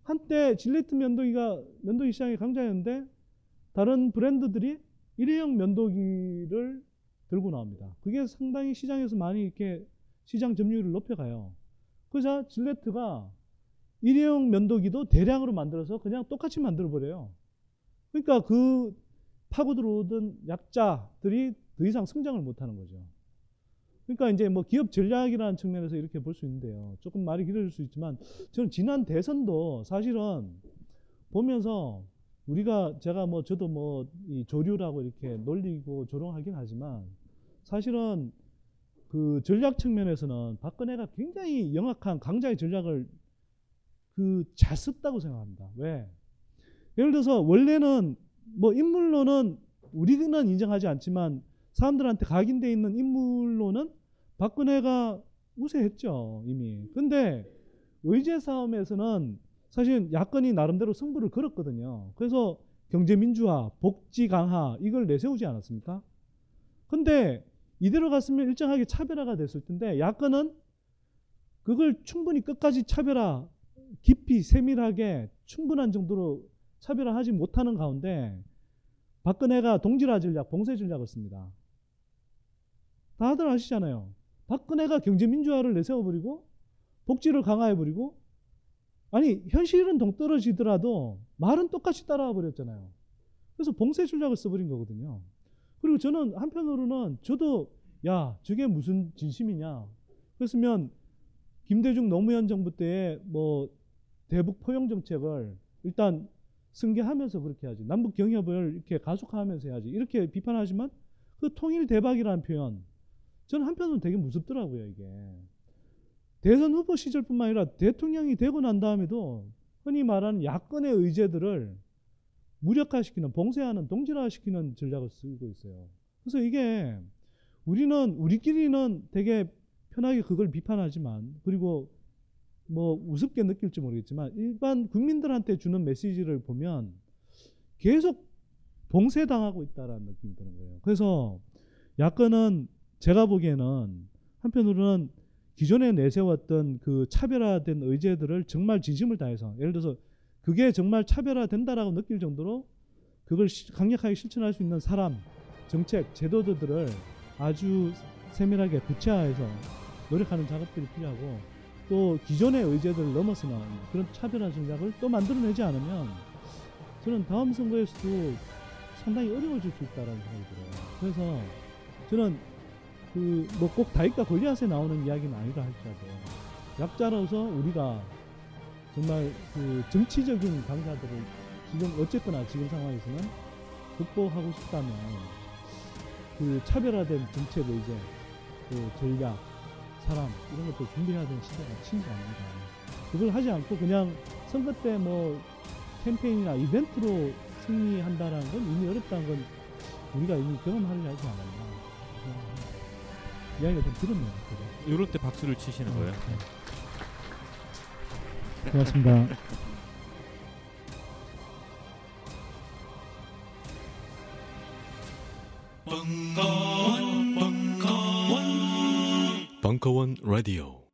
한때 질레트 면도기가 면도기 시장의 강자였는데 다른 브랜드들이 일회용 면도기를 들고 나옵니다. 그게 상당히 시장에서 많이 이렇게 시장 점유율을 높여가요. 그래서 질레트가 일회용 면도기도 대량으로 만들어서 그냥 똑같이 만들어 버려요. 그러니까 그 파고 들어오던 약자들이 더 이상 성장을 못 하는 거죠. 그러니까 이제 뭐 기업 전략이라는 측면에서 이렇게 볼 수 있는데요. 조금 말이 길어질 수 있지만 저는 지난 대선도 사실은 보면서 우리가 제가 뭐 저도 뭐이 조류라고 이렇게 놀리고 조롱하긴 하지만 사실은 그 전략 측면에서는 박근혜가 굉장히 영악한 강자의 전략을 그 잘 썼다고 생각합니다. 왜? 예를 들어서 원래는 뭐 인물로는 우리는 인정하지 않지만 사람들한테 각인돼 있는 인물로는 박근혜가 우세했죠 이미. 근데 의제 싸움에서는 사실 야권이 나름대로 승부를 걸었거든요. 그래서 경제 민주화, 복지 강화 이걸 내세우지 않았습니까? 근데 이대로 갔으면 일정하게 차별화가 됐을 텐데 야권은 그걸 충분히 끝까지 차별화 깊이 세밀하게 충분한 정도로 차별화하지 못하는 가운데 박근혜가 동질화 전략, 봉쇄 전략을 씁니다. 다들 아시잖아요. 박근혜가 경제 민주화를 내세워버리고 복지를 강화해버리고 아니 현실은 동떨어지더라도 말은 똑같이 따라와 버렸잖아요. 그래서 봉쇄 전략을 써버린 거거든요. 그리고 저는 한편으로는 저도 야 저게 무슨 진심이냐. 그랬으면 김대중 노무현 정부 때에 뭐 대북 포용 정책을 일단 승계하면서 그렇게 하지. 남북 경협을 이렇게 가속화하면서 해야지. 이렇게 비판하지만 그 통일 대박이라는 표현 저는 한편으로는 되게 무섭더라고요 이게. 대선 후보 시절뿐만 아니라 대통령이 되고 난 다음에도 흔히 말하는 야권의 의제들을 무력화시키는 봉쇄하는 동질화시키는 전략을 쓰고 있어요. 그래서 이게 우리는 우리끼리는 되게 편하게 그걸 비판하지만 그리고 뭐 우습게 느낄지 모르겠지만 일반 국민들한테 주는 메시지를 보면 계속 봉쇄당하고 있다라는 느낌이 드는 거예요. 그래서 야권은 제가 보기에는 한편으로는 기존에 내세웠던 그 차별화된 의제들을 정말 진심을 다해서 예를 들어서 그게 정말 차별화된다라고 느낄 정도로 그걸 시- 강력하게 실천할 수 있는 사람, 정책, 제도들을 아주 세밀하게 구체화해서 노력하는 작업들이 필요하고 또 기존의 의제들을 넘어서는 그런 차별화 전략을 또 만들어내지 않으면 저는 다음 선거에서도 상당히 어려워질 수 있다라는 생각이 들어요. 그래서 저는 그 뭐 꼭 다윗과 골리앗에 나오는 이야기는 아니라 할지라도 약자로서 우리가 정말 그 정치적인 강자들을 지금 어쨌거나 지금 상황에서는 극복하고 싶다면 그 차별화된 정책을 이제 그 전략, 사람 이런 것도 준비해야 되는 시대가 친거 아닙니다. 그걸 하지 않고 그냥 선거 때 뭐 캠페인이나 이벤트로 승리한다라는 건 이미 어렵다는 건 우리가 이미 경험하려 하지 않았나. 그냥 이야기가 좀 들었네요. 그죠? 이럴 때 박수를 치시는 거예요. 고맙습니다. 벙커원, 벙커 원, 벙커원 라디오.